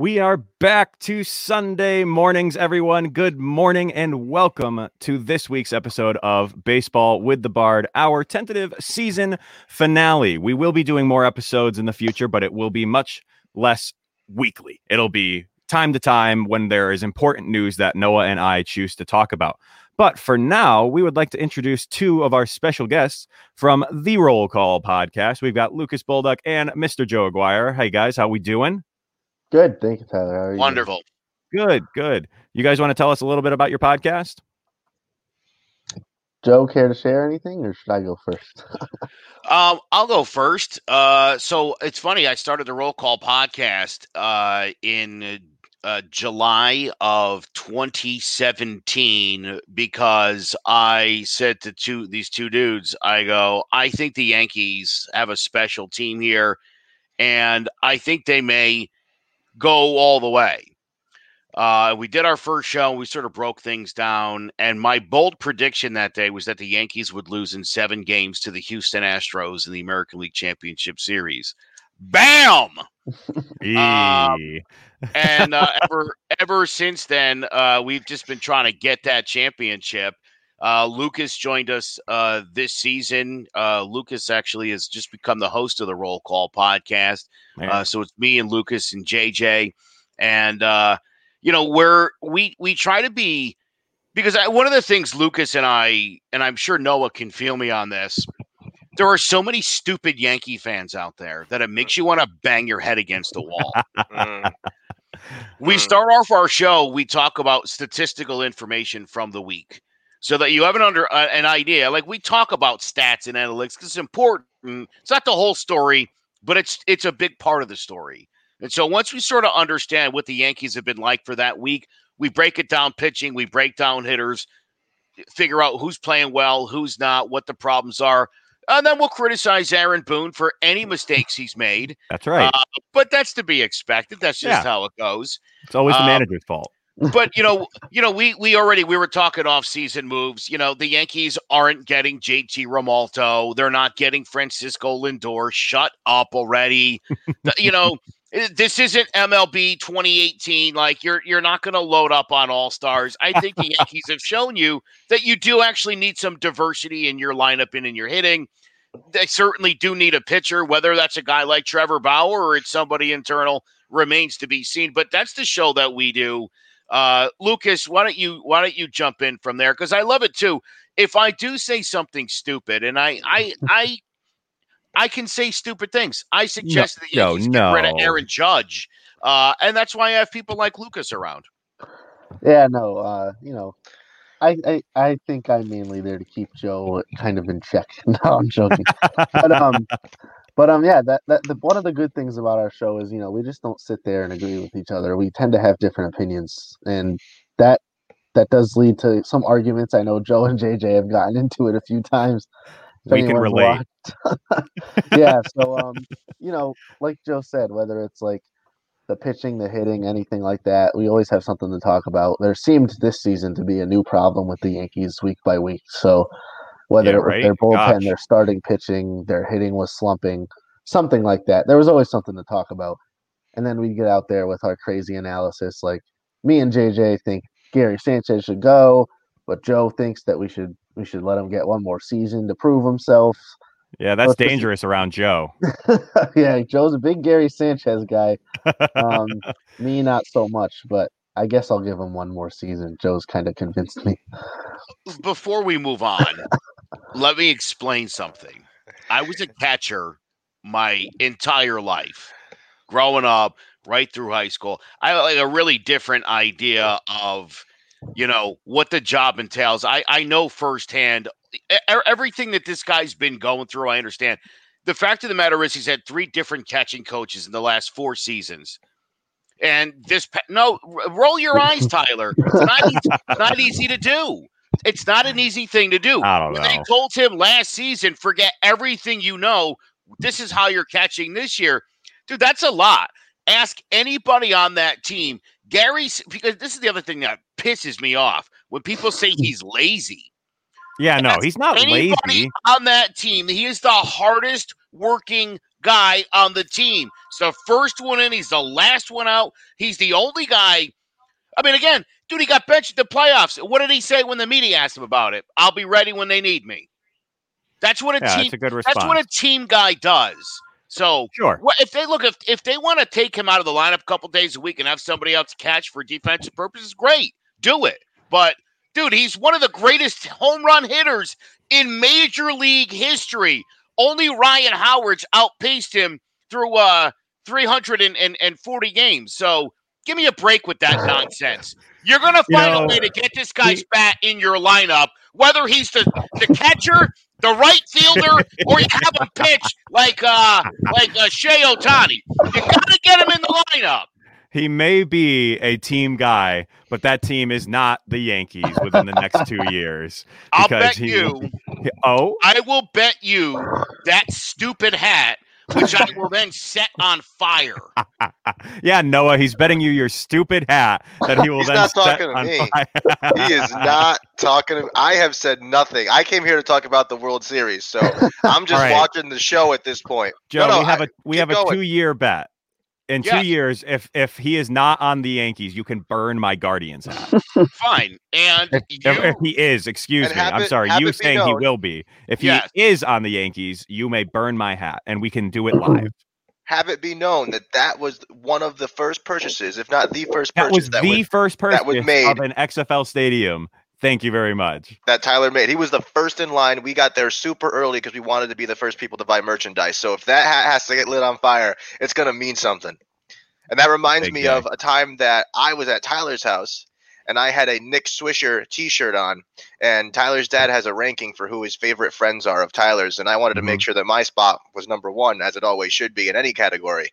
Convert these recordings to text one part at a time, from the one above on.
We are back to Sunday mornings, everyone. Good morning and welcome to this week's episode of Baseball with the Bard, our tentative season finale. We will be doing more episodes in the future, but it will be much less weekly. It'll be time to time when there is important news that Noah and I choose to talk about. But for now, we would like to introduce two of our special guests from the Roll Call podcast. We've got Lucas Bulldog and Mr. Joe Aguirre. Hey guys, how we doing? Good, thank you, Tyler. How are you? Wonderful. Good, good. You guys want to tell us a little bit about your podcast? Joe, care to share anything, or should I go first? Um, I'll go first. Uh, so it's funny. I started the Roll Call podcast uh, in uh, July of 2017 because I said to two these two dudes, I go, I think the Yankees have a special team here, and I think they may go all the way. Uh, we did our first show. We sort of broke things down, and my bold prediction that day was that the Yankees would lose in seven games to the Houston Astros in the American League Championship Series. Bam! Um, and uh, ever ever since then, uh, we've just been trying to get that championship. Uh, Lucas joined us uh, this season. Uh, Lucas actually has just become the host of the Roll Call podcast. Uh, so it's me and Lucas and JJ, and you know where we we try to be because I, one of the things Lucas and I and I'm sure Noah can feel me on this there are so many stupid Yankee fans out there that it makes you want to bang your head against the wall. mm. We mm. start off our show, we talk about statistical information from the week so that you have an under uh, an idea. Like we talk about stats and analytics because it's important. It's not the whole story, but it's it's a big part of the story. And so once we sort of understand what the Yankees have been like for that week, we break it down pitching, we break down hitters, figure out who's playing well, who's not, what the problems are. And then we'll criticize Aaron Boone for any mistakes he's made. That's right. Uh, but that's to be expected. That's just yeah. how it goes. It's always the um, manager's fault. But you know, you know, we we already we were talking off season moves. You know, the Yankees aren't getting JT Realmuto. They're not getting Francisco Lindor. Shut up already. you know, eh, this isn't MLB 2018. Like you're you're not going to load up on all stars. I think the Yankees have shown you that you do actually need some diversity in your lineup and in your hitting. They certainly do need a pitcher, whether that's a guy like Trevor Bauer or it's somebody internal remains to be seen. But that's the show that we do. Uh, Lucas, why don't you why don't you jump in from there? Because I love it too. If I do say something stupid, and I I I I can say stupid things. I suggest no, that you no, get rid of Aaron Judge, uh, and that's why I have people like Lucas around. Yeah, no, uh, you know, I, I I think I'm mainly there to keep Joe kind of in check. no, I'm joking, but um, but um, yeah, that that the, one of the good things about our show is you know we just don't sit there and agree with each other. We tend to have different opinions, and that that does lead to some arguments. I know Joe and JJ have gotten into it a few times we can relate. yeah, so um, you know, like Joe said, whether it's like the pitching, the hitting, anything like that, we always have something to talk about. There seemed this season to be a new problem with the Yankees week by week. So whether yeah, it was right? their bullpen, Gosh. their starting pitching, their hitting was slumping, something like that. There was always something to talk about. And then we'd get out there with our crazy analysis. Like me and JJ think Gary Sanchez should go, but Joe thinks that we should we should let him get one more season to prove himself. Yeah, that's dangerous around Joe. yeah, Joe's a big Gary Sanchez guy. Um, me, not so much, but I guess I'll give him one more season. Joe's kind of convinced me. Before we move on, let me explain something. I was a catcher my entire life, growing up, right through high school. I had like a really different idea of you know what the job entails. I I know firsthand everything that this guy's been going through. I understand. The fact of the matter is, he's had three different catching coaches in the last four seasons. And this, no, roll your eyes, Tyler. It's not, easy, not easy to do. It's not an easy thing to do. I don't when know. they told him last season, forget everything you know. This is how you're catching this year. Dude, that's a lot. Ask anybody on that team. Gary, because this is the other thing that pisses me off when people say hmm. he's lazy. Yeah, no, he's not lazy. Anybody on that team, he is the hardest working guy on the team. He's the first one in. He's the last one out. He's the only guy. I mean, again, dude, he got benched at the playoffs. What did he say when the media asked him about it? I'll be ready when they need me. That's what a Yeah, team. that's a good response. That's what a team guy does. So Sure. if they look if if they want to take him out of the lineup a couple days a week and have somebody else catch for defensive purposes, great, do it. But dude, he's one of the greatest home run hitters in major league history. Only Ryan Howard's outpaced him through uh 340 games. So give me a break with that nonsense. You're gonna You find know, a way to get this guy's he- bat in your lineup, whether he's the, the catcher, the right fielder, or you have him pitch like uh like uh, Shohei Ohtani. You gotta get him in the lineup. He may be a team guy, but that team is not the Yankees within the next two years. I'll bet he- you. Oh, I will bet you that stupid hat, which I will then set on fire. yeah, Noah, he's betting you your stupid hat that he will He's then not set talking to on me. fire. He is not talking. To, me. I have said nothing. I came here to talk about the World Series, so I'm just All right. watching the show at this point. Joe, no, we have I- a we have a going. two year bet. In two years, if if he is not on the Yankees, you can burn my Guardians hat. Fine. And If, you if he is, excuse me, I'm it- sorry, you it be saying he will be. If Yes. he is on the Yankees, you may burn my hat, and we can do it live. Have it be known that that was one of the first purchases, if not the first That purchase was that, the was, first purchase that was made of an XFL stadium. Thank you very much. that Tyler made. He was the first in line. We got there super early because we wanted to be the first people to buy merchandise. So if that hat has to get lit on fire, it's gonna mean something. And that reminds Big me of a time that I was at Tyler's house and I had a Nick Swisher T-shirt on, and Tyler's dad has a ranking for who his favorite friends are of Tyler's, and I wanted to make mm-hmm. sure that my spot was number one, as it always should be in any category.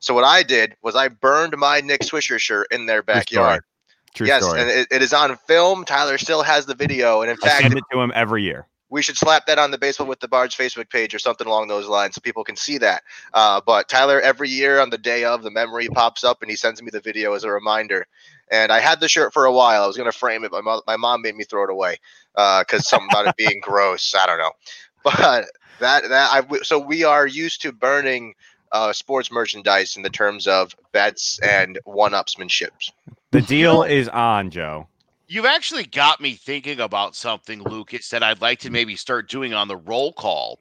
So what I did was I burned my Nick Swisher shirt in their backyard. True yes, story. and it, it is on film. Tyler still has the video, and in I fact, send it to him every year. we should slap that on the Baseball with the Bards Facebook page or something along those lines so people can see that. Uh, but Tyler, every year on the day of, the memory pops up and he sends me the video as a reminder. And I had the shirt for a while. I was going to frame it, but my, my mom made me throw it away because something about it being gross. I don't know. But that, that I, so we are used to burning uh, sports merchandise in the terms of bets and one upsmanships. The deal is on, Joe. You've actually got me thinking about something, Lucas, that I'd like to maybe start doing on the roll call.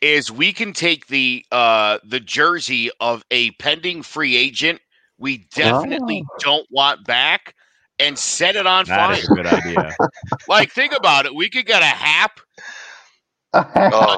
Is we can take the uh the jersey of a pending free agent we definitely don't want back and set it on That fire. is a good idea. Like, think about it. We could get a Happ, Oh,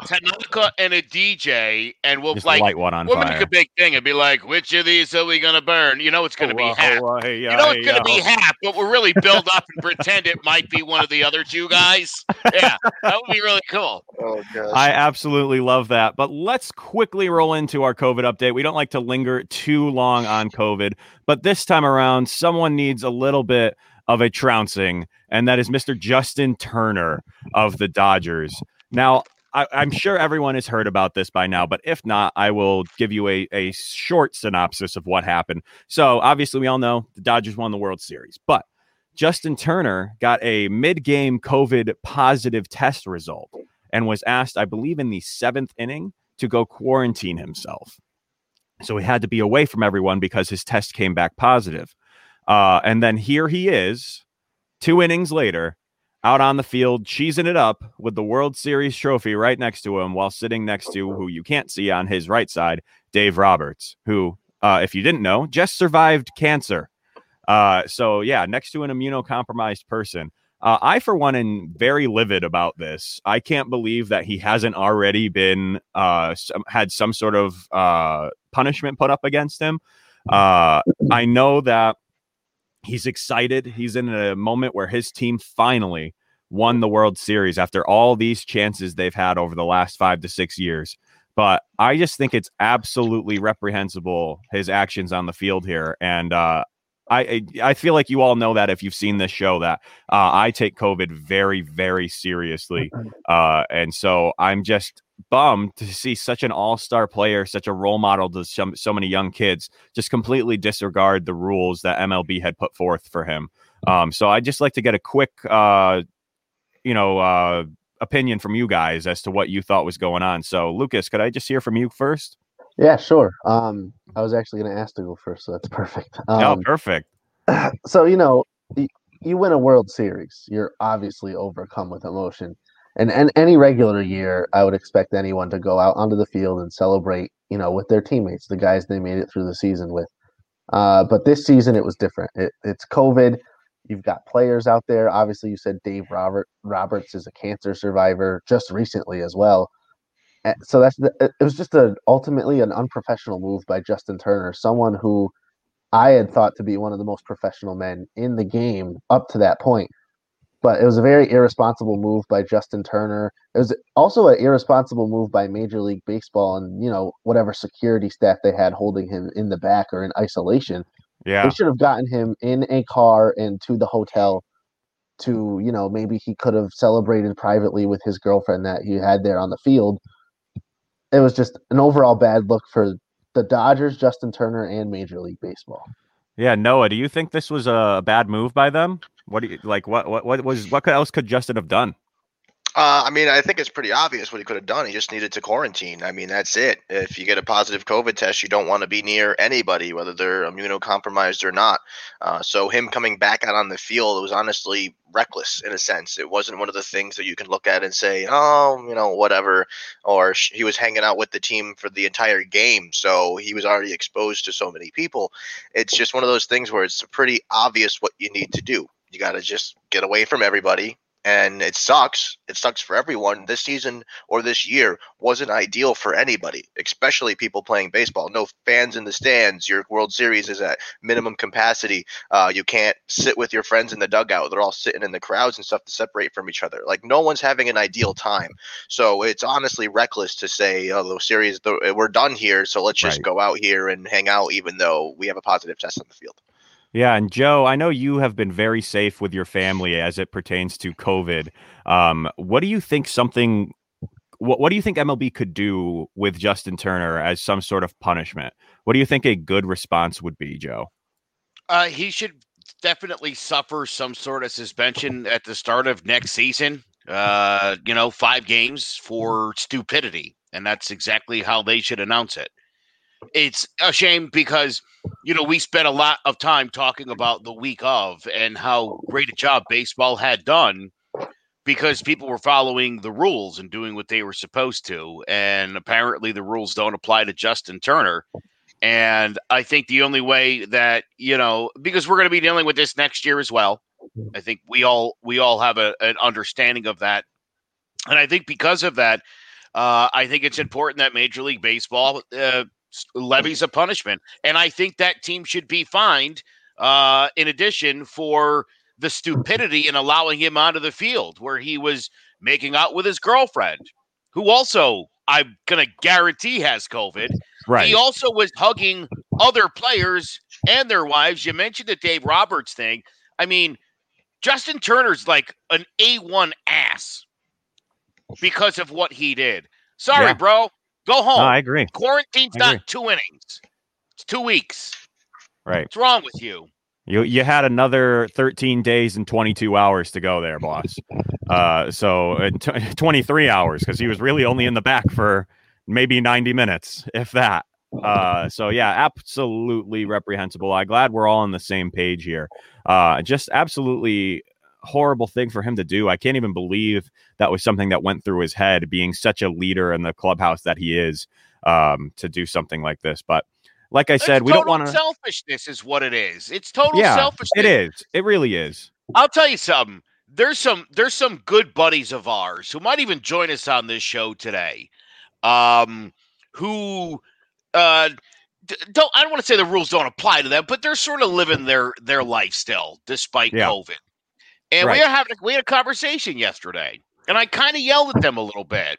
a Tanaka, and a DJ, and we'll Just like light one on we'll fire. make a big thing and be like, which of these are we gonna burn? You know it's gonna be Oh, Happ. oh, hey, You yeah, know hey, it's gonna be half, but we'll really build up and pretend it might be one of the other two guys. Yeah, that would be really cool. oh gosh. I absolutely love that. But let's quickly roll into our COVID update. We don't like to linger too long on COVID, but this time around, someone needs a little bit of a trouncing, and that is Mr. Justin Turner of the Dodgers. Now, I, I'm sure everyone has heard about this by now, but if not, I will give you a, a short synopsis of what happened. So, obviously, we all know the Dodgers won the World Series, but Justin Turner got a mid game COVID positive test result and was asked, I believe, in the seventh inning to go quarantine himself. So he had to be away from everyone because his test came back positive. Uh, and then here he is, two innings later, out on the field, cheesing it up with the World Series trophy right next to him while sitting next to who you can't see on his right side, Dave Roberts, who, uh, if you didn't know, just survived cancer. Uh, so, yeah, next to an immunocompromised person. Uh, I, for one, am very livid about this. I can't believe that he hasn't already been uh, some, had some sort of uh, punishment put up against him. Uh, I know that he's excited. He's in a moment where his team finally won the World Series after all these chances they've had over the last five to six years. But I just think it's absolutely reprehensible his actions on the field here, and uh, I I feel like you all know that if you've seen this show that uh, I take COVID very very seriously, uh, and so I'm just bummed to see such an all-star player, such a role model to some, so many young kids, just completely disregard the rules that MLB had put forth for him. Um, so I'd just like to get a quick, uh, you know, uh, opinion from you guys as to what you thought was going on. So Lucas, could I just hear from you first? Yeah, sure. Um, I was actually going to ask to go first, so that's perfect. Um, oh, perfect. so you know, y- you win a World Series, you're obviously overcome with emotion. And, and any regular year, I would expect anyone to go out onto the field and celebrate, you know, with their teammates, the guys they made it through the season with. Uh, but this season, it was different. It, it's COVID. You've got players out there. Obviously, you said Dave Robert Roberts is a cancer survivor just recently as well. And so that's the, it was just a ultimately an unprofessional move by Justin Turner, someone who I had thought to be one of the most professional men in the game up to that point. But it was a very irresponsible move by Justin Turner. It was also an irresponsible move by Major League Baseball and you know whatever security staff they had holding him in the back or in isolation. Yeah. They should have gotten him in a car and to the hotel to, you know, maybe he could have celebrated privately with his girlfriend that he had there on the field. It was just an overall bad look for the Dodgers, Justin Turner, and Major League Baseball. Yeah, Noah, do you think this was a bad move by them? What do you like? What what what was what else could Justin have done? Uh, I mean, I think it's pretty obvious what he could have done. He just needed to quarantine. I mean, that's it. If you get a positive COVID test, you don't want to be near anybody, whether they're immunocompromised or not. Uh, so him coming back out on the field was honestly reckless in a sense. It wasn't one of the things that you can look at and say, oh, you know, whatever. Or he was hanging out with the team for the entire game, so he was already exposed to so many people. It's just one of those things where it's pretty obvious what you need to do. You got to just get away from everybody, and it sucks. It sucks for everyone. This season or this year wasn't ideal for anybody, especially people playing baseball. No fans in the stands. Your World Series is at minimum capacity. Uh, you can't sit with your friends in the dugout. They're all sitting in the crowds and stuff to separate from each other. Like no one's having an ideal time. So it's honestly reckless to say, "Oh, the series, the, we're done here. So let's just Right. go out here and hang out, even though we have a positive test on the field." Yeah, and Joe, I know you have been very safe with your family as it pertains to COVID. Um, what do you think something what what do you think MLB could do with Justin Turner as some sort of punishment? What do you think a good response would be, Joe? Uh, he should definitely suffer some sort of suspension at the start of next season. Uh, you know, five games for stupidity, and that's exactly how they should announce it. It's a shame because you know we spent a lot of time talking about the week of and how great a job baseball had done because people were following the rules and doing what they were supposed to, and apparently the rules don't apply to Justin Turner. And I think the only way that you know, because we're going to be dealing with this next year as well. I think we all we all have a, an understanding of that, and I think because of that, uh, I think it's important that Major League Baseball uh, levies a punishment, and I think that team should be fined. Uh, in addition, for the stupidity in allowing him onto the field, where he was making out with his girlfriend, who also I'm gonna guarantee has COVID. Right. He also was hugging other players and their wives. You mentioned the Dave Roberts thing. I mean, Justin Turner's like an A1 ass because of what he did. Sorry, Yeah. bro. Go home. No, I agree. Quarantine's I not agree. two innings. It's two weeks. Right. What's wrong with you? You you had another 13 days and 22 hours to go there, boss. Uh, so uh, t- 23 hours because he was really only in the back for maybe 90 minutes, if that. Uh, so yeah, absolutely reprehensible. I'm glad we're all on the same page here. Uh, just absolutely horrible thing for him to do. I can't even believe that was something that went through his head, being such a leader in the clubhouse that he is, um, to do something like this. But like I said, It's we don't want to. selfishness is what it is. It's total Yeah, selfishness. It is. It really is. I'll tell you something. There's some there's some good buddies of ours who might even join us on this show today. Um, who uh d- don't I don't want to say the rules don't apply to them, but they're sort of living their their life still despite Yeah. COVID. And Right. we are having we had a conversation yesterday, and I kind of yelled at them a little bit.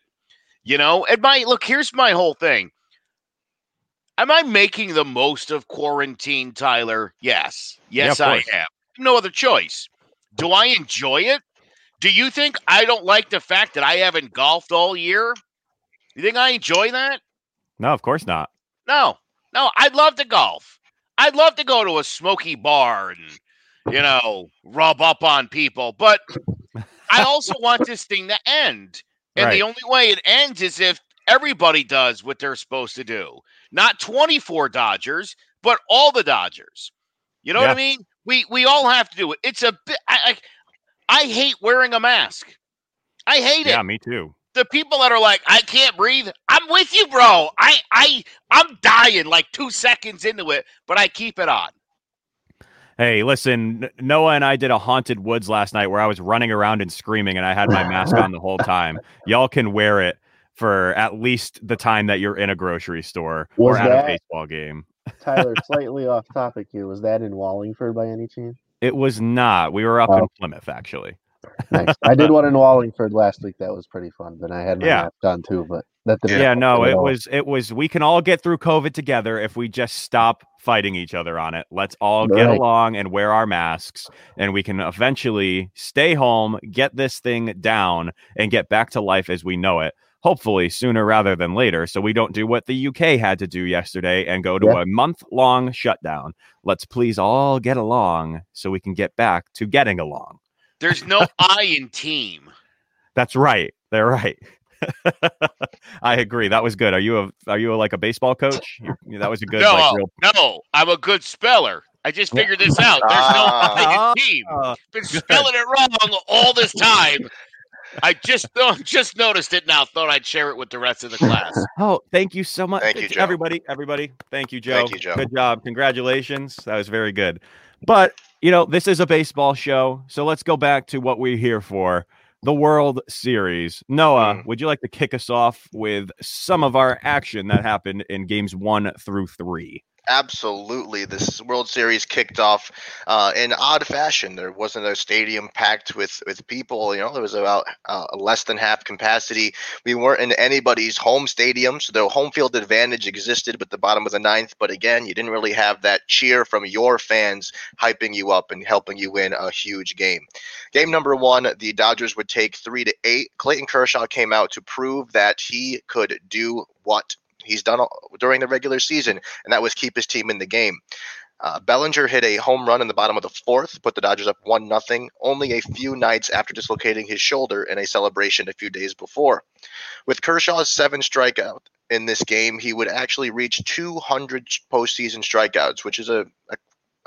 You know, and my look, here's my whole thing. Am I making the most of quarantine, Tyler? Yes. Yes, of I course. am. No other choice. Do I enjoy it? Do you think I don't like the fact that I haven't golfed all year? You think I enjoy that? No, of course not. No. No, I'd love to golf. I'd love to go to a smoky bar and, you know, rub up on people. But I also want this thing to end. And the only way it ends is if everybody does what they're supposed to do. Not 24 Dodgers, but all the Dodgers. You know what I mean? We we all have to do it. It's a bit. I, I I hate wearing a mask. I hate Yeah, it. Yeah, me too. The people that are like, I can't breathe. I'm with you, bro. I I I'm dying like two seconds into it, but I keep it on. Hey, listen, Noah and I did a haunted woods last night where I was running around and screaming and I had my mask on the whole time. Y'all can wear it for at least the time that you're in a grocery store or at that- a baseball game. Tyler, slightly off topic here. Was that in Wallingford by any chance? It was not. We were up in Oh. Plymouth actually. Nice. I did one in Wallingford last week. That was pretty fun. But I had my Yeah. mask on too. But that didn't. Yeah, no, it all. was it was we can all get through COVID together if we just stop fighting each other on it. Let's all get along and wear our masks and we can eventually stay home, get this thing down and get back to life as we know it. Hopefully sooner rather than later so we don't do what the UK had to do yesterday and go to Yeah. a month long shutdown. Let's please all get along so we can get back to getting along. There's no I in team. That's right. They're right. I agree. That was good. Are you a are you a, like a baseball coach? You- That was a good no, like real no, I'm a good speller. I just figured this out. There's Ah. no I in team. Uh, Been spelling it wrong all this time. I just just noticed it now. Thought I'd share it with the rest of the class. Oh, thank you so much. Thank you, Joe. Everybody, everybody. Thank you, Joe. Thank you, Joe. Good job. Congratulations. That was very good. But, you know, this is a baseball show. So let's go back to what we're here for the World Series. Noah, Mm. would you like to kick us off with some of our action that happened in games one through three? Absolutely. This World Series kicked off uh, in odd fashion. There wasn't a stadium packed with, with people. You know, there was about uh, less than half capacity. We weren't in anybody's home stadium, so the home field advantage existed but the bottom of the ninth. But again, you didn't really have that cheer from your fans hyping you up and helping you win a huge game. Game number one, the Dodgers would take three to eight. Clayton Kershaw came out to prove that he could do what he's done during the regular season and that was keep his team in the game. Uh, Bellinger hit a home run in the bottom of the fourth, put the Dodgers up one nothing. Only a few nights after dislocating his shoulder in a celebration a few days before. With Kershaw's seven strikeout in this game, he would actually reach 200 postseason strikeouts, which is a, a,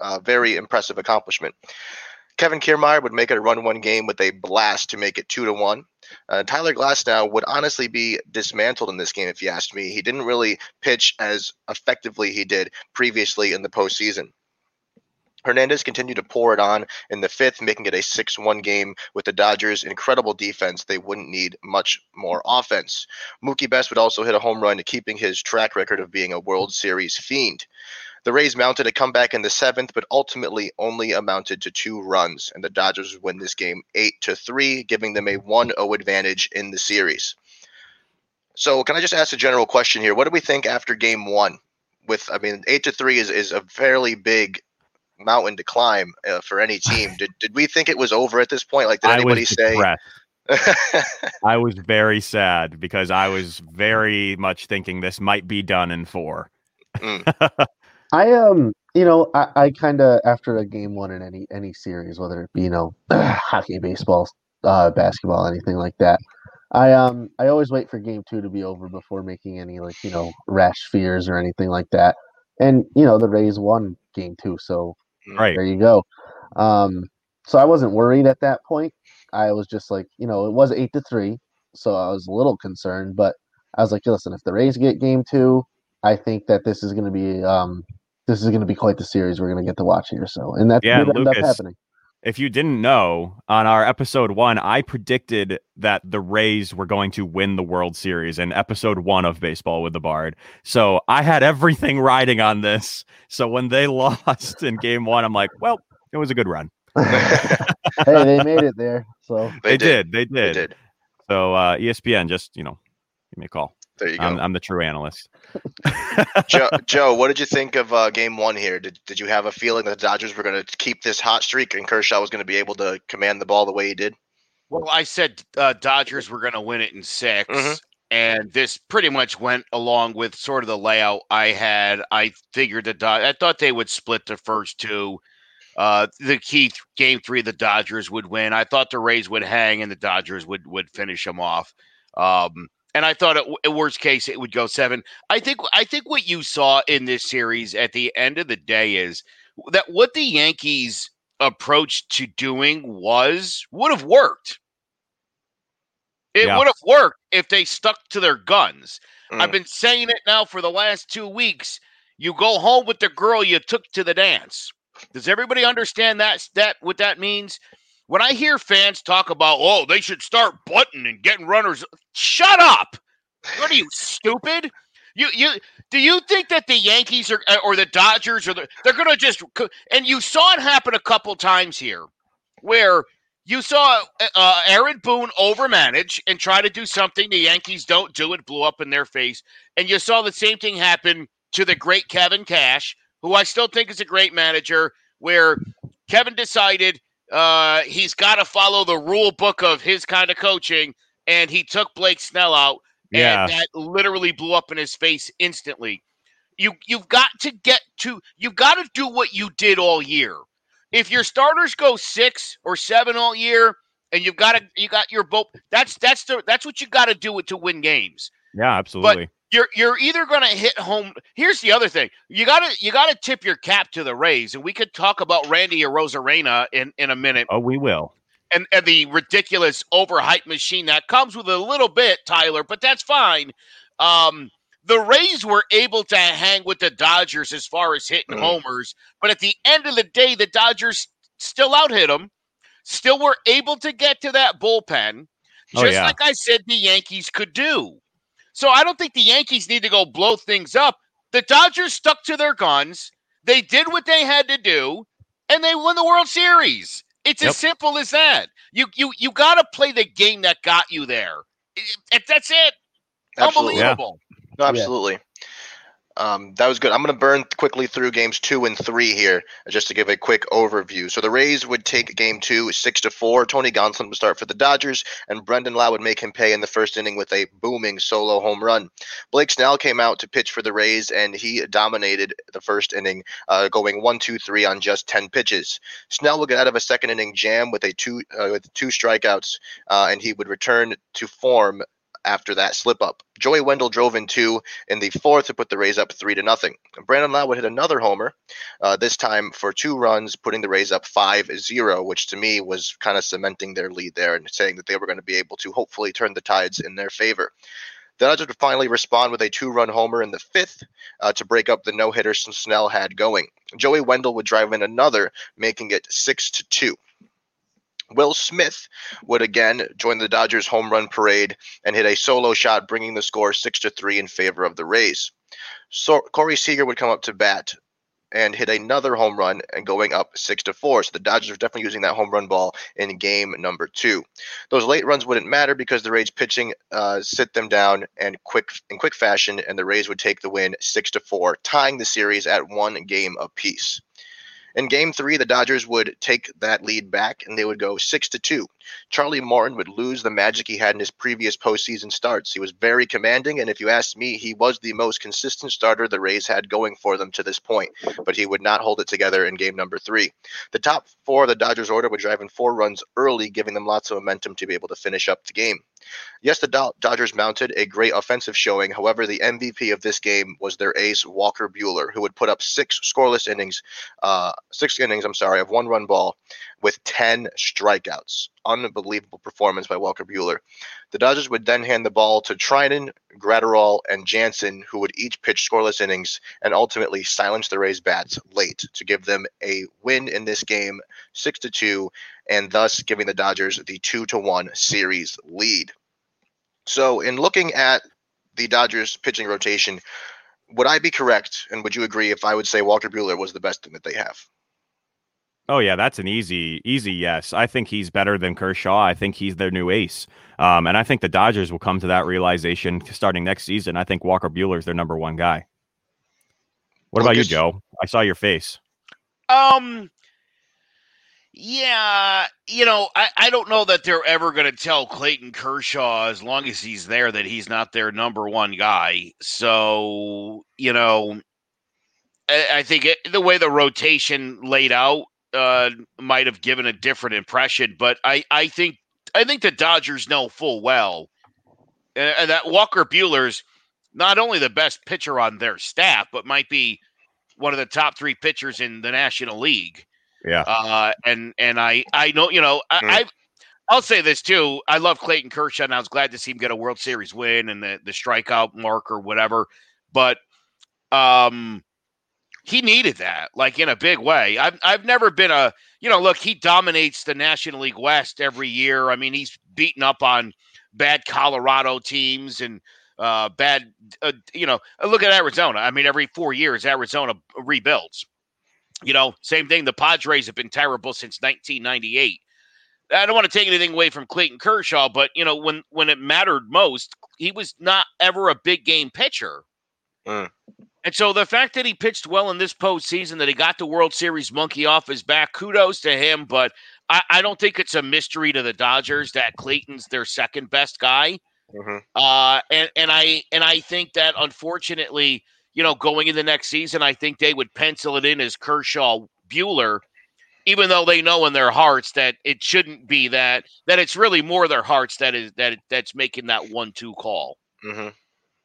a very impressive accomplishment. Kevin Kiermaier would make it a run-one game with a blast to make it two to one. Uh, Tyler Glasnow would honestly be dismantled in this game, if you asked me. He didn't really pitch as effectively he did previously in the postseason. Hernandez continued to pour it on in the fifth, making it a 6 1 game with the Dodgers' incredible defense. They wouldn't need much more offense. Mookie Betts would also hit a home run, keeping his track record of being a World Series fiend. The Rays mounted a comeback in the seventh, but ultimately only amounted to two runs, and the Dodgers win this game eight to three, giving them a 1-0 advantage in the series. So, can I just ask a general question here? What do we think after Game One? With, I mean, eight to three is is a fairly big mountain to climb uh, for any team. Did did we think it was over at this point? Like, did anybody say? I was very sad because I was very much thinking this might be done in four. I um, you know, I, I kind of after a game one in any any series, whether it be you know hockey, baseball, uh, basketball, anything like that. I um, I always wait for game two to be over before making any like you know rash fears or anything like that. And you know the Rays won game two, so Right. there you go. Um, so I wasn't worried at that point. I was just like, you know, it was eight to three, so I was a little concerned, but I was like, listen, if the Rays get game two, I think that this is going to be um, this is going to be quite the series we're going to get to watch here. So, and that's Yeah, did end up Lucas, happening. If you didn't know, on our episode one, I predicted that the Rays were going to win the World Series in episode one of Baseball with the Bard. So I had everything riding on this. So when they lost in game one, I'm like, well, it was a good run. hey, they made it there. So They, did. They They did. did. So uh, ESPN, just, you know, give me a call. There you go. I'm, I'm the true analyst. Joe, Joe, what did you think of uh, game one here? Did, did you have a feeling that the Dodgers were going to keep this hot streak and Kershaw was going to be able to command the ball the way he did? Well, I said uh, Dodgers were going to win it in 6 Mhm. and this pretty much went along with sort of the layout I had. I figured the Dod- I thought they would split the first two. Uh, the key th- game three, the Dodgers would win. I thought the Rays would hang and the Dodgers would would finish them off. Um, and I thought at worst case it would go seven. I think I think what you saw in this series at the end of the day is that what the Yankees approach to doing was would have worked. It Yeah. would have worked if they stuck to their guns. Mm. I've been saying it now for the last two weeks. You go home with the girl you took to the dance. Does everybody understand that that what that means? When I hear fans talk about, oh, they should start button and getting runners, shut up. What are you stupid? You you do you think that the Yankees are or the Dodgers or the, they're going to just and you saw it happen a couple times here where you saw uh, Aaron Boone overmanage and try to do something the Yankees don't do. It blew up in their face, and you saw the same thing happen to the great Kevin Cash, who I still think is a great manager. Where Kevin decided uh, he's got to follow the rule book of his kind of coaching, and he took Blake Snell out, Yeah. and that literally blew up in his face instantly. You you've got to get to you've got to do what you did all year. If your starters go six or seven all year, and you've got to you got your boat, that's that's the that's what you got to do it to win games Yeah, absolutely. You're you're either going to hit home. Here's the other thing: you got to you got to tip your cap to the Rays, and we could talk about Randy Arozarena in in a minute, oh, we will. and, and the ridiculous overhyped machine that comes with a little bit, Tyler, but that's fine. Um, the Rays were able to hang with the Dodgers as far as hitting Mhm. homers, but at the end of the day, the Dodgers still out hit them, still were able to get to that bullpen, Oh, just yeah. like I said the Yankees could do. So I don't think the Yankees need to go blow things up. The Dodgers stuck to their guns. They did what they had to do, and they won the World Series. It's Yep. as simple as that. You you you got to play the game that got you there. It- it- that's it. Absolutely. Yeah. Unbelievable. No, Yeah. absolutely. Um, that was good. I'm going to burn quickly through games two and three here, just to give a quick overview. So the Rays would take game two six to four. Tony Gonsolin would start for the Dodgers, and Brandon Lowe would make him pay in the first inning with a booming solo home run. Blake Snell came out to pitch for the Rays, and he dominated the first inning, uh, going one, two, three on just ten pitches. Snell would get out of a second inning jam with a two uh, with two strikeouts, uh, and he would return to form after that slip up. Joey Wendle drove in two in the fourth to put the Rays up three to nothing. Brandon Lowe would hit another homer, uh, this time for two runs, putting the Rays up 5-0, which to me was kind of cementing their lead there and saying that they were going to be able to hopefully turn the tides in their favor. The Dodgers would finally respond with a two-run homer in the fifth uh, to break up the no-hitter Snell had going. Joey Wendle would drive in another, making it six to two. Will Smith would again join the Dodgers home run parade and hit a solo shot, bringing the score six to three in favor of the Rays. So Corey Seager would come up to bat and hit another home run and going up six to four. So the Dodgers are definitely using that home run ball in game number two. Those late runs wouldn't matter because the Rays pitching uh, sit them down and quick in quick fashion, and the Rays would take the win six to four, tying the series at one game apiece. In game three, the Dodgers would take that lead back and they would go six to two. Charlie Morton would lose the magic he had in his previous postseason starts. He was very commanding, and if you ask me, he was the most consistent starter the Rays had going for them to this point, but he would not hold it together in game number three. The top four of the Dodgers order would drive in four runs early, giving them lots of momentum to be able to finish up the game. Yes, the Do- Dodgers mounted a great offensive showing. However, the MVP of this game was their ace, Walker Buehler, who would put up six scoreless innings, uh, six innings, I'm sorry, of one run ball with 10 strikeouts. Unbelievable performance by Walker Buehler. The Dodgers would then hand the ball to Treinen, Graterol, and Jansen, who would each pitch scoreless innings and ultimately silence the Rays' bats late to give them a win in this game, six to two, and thus giving the Dodgers the two to one series lead. So, in looking at the Dodgers pitching rotation, would I be correct, and would you agree if I would say Walker Buehler was the best thing that they have? Oh yeah, that's an easy, easy yes. I think he's better than Kershaw. I think he's their new ace, um, and I think the Dodgers will come to that realization starting next season. I think Walker Buehler is their number one guy. What about you, Joe? I saw your face. Um, yeah, you know, I, I don't know that they're ever going to tell Clayton Kershaw, as long as he's there, that he's not their number one guy. So, you know, I, I think it, the way the rotation laid out uh, might have given a different impression. But I, I think I think the Dodgers know full well and, and that Walker Buehler's not only the best pitcher on their staff, but might be one of the top three pitchers in the National League. Yeah. Uh, and and I I know you know I, Mm. I I'll say this too. I love Clayton Kershaw, and I was glad to see him get a World Series win and the the strikeout mark or whatever. But um, he needed that like in a big way. I've I've never been a you know look he dominates the National League West every year. I mean he's beaten up on bad Colorado teams and uh, bad uh, you know look at Arizona. I mean every four years Arizona rebuilds. You know same thing. The Padres have been terrible since 1998. I don't want to take anything away from Clayton Kershaw, but you know when when it mattered most, he was not ever a big game pitcher. Mm. And so the fact that he pitched well in this postseason, that he got the World Series monkey off his back, kudos to him. But I, I don't think it's a mystery to the Dodgers that Clayton's their second best guy. Mhm. Uh, and and I and I think that unfortunately, you know, going in the next season, I think they would pencil it in as Kershaw Buehler, even though they know in their hearts that it shouldn't be that. That it's really more their hearts that is that that's making that one-two call. hmm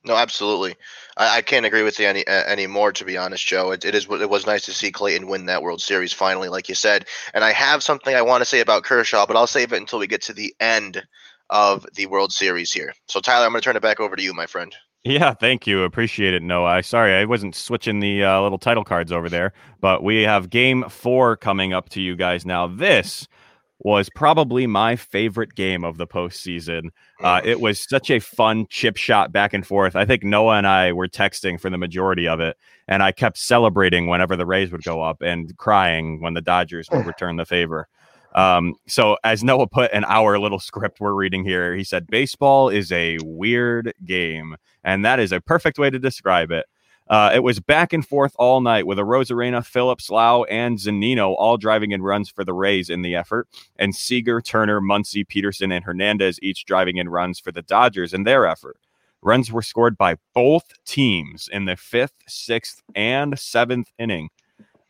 No, absolutely. I, I can't agree with you any uh, anymore. To be honest, Joe, it, it is. It was nice to see Clayton win that World Series finally, like you said. And I have something I want to say about Kershaw, but I'll save it until we get to the end of the World Series here. So, Tyler, I'm going to turn it back over to you, my friend. Yeah, thank you. Appreciate it, Noah. Sorry I wasn't switching the uh, little title cards over there, but we have game four coming up to you guys now. This was probably my favorite game of the postseason. Uh, it was such a fun chip shot back and forth. I think Noah and I were texting for the majority of it, and I kept celebrating whenever the Rays would go up and crying when the Dodgers would return the favor. Um, so as Noah put in our little script we're reading here, he said baseball is a weird game, and that is a perfect way to describe it. Uh, it was back and forth all night with Arozarena, Phillips, Lowe, and Zunino all driving in runs for the Rays in the effort, and Seager, Turner, Muncy, Pederson, and Hernandez each driving in runs for the Dodgers in their effort. Runs were scored by both teams in the fifth, sixth, and seventh inning.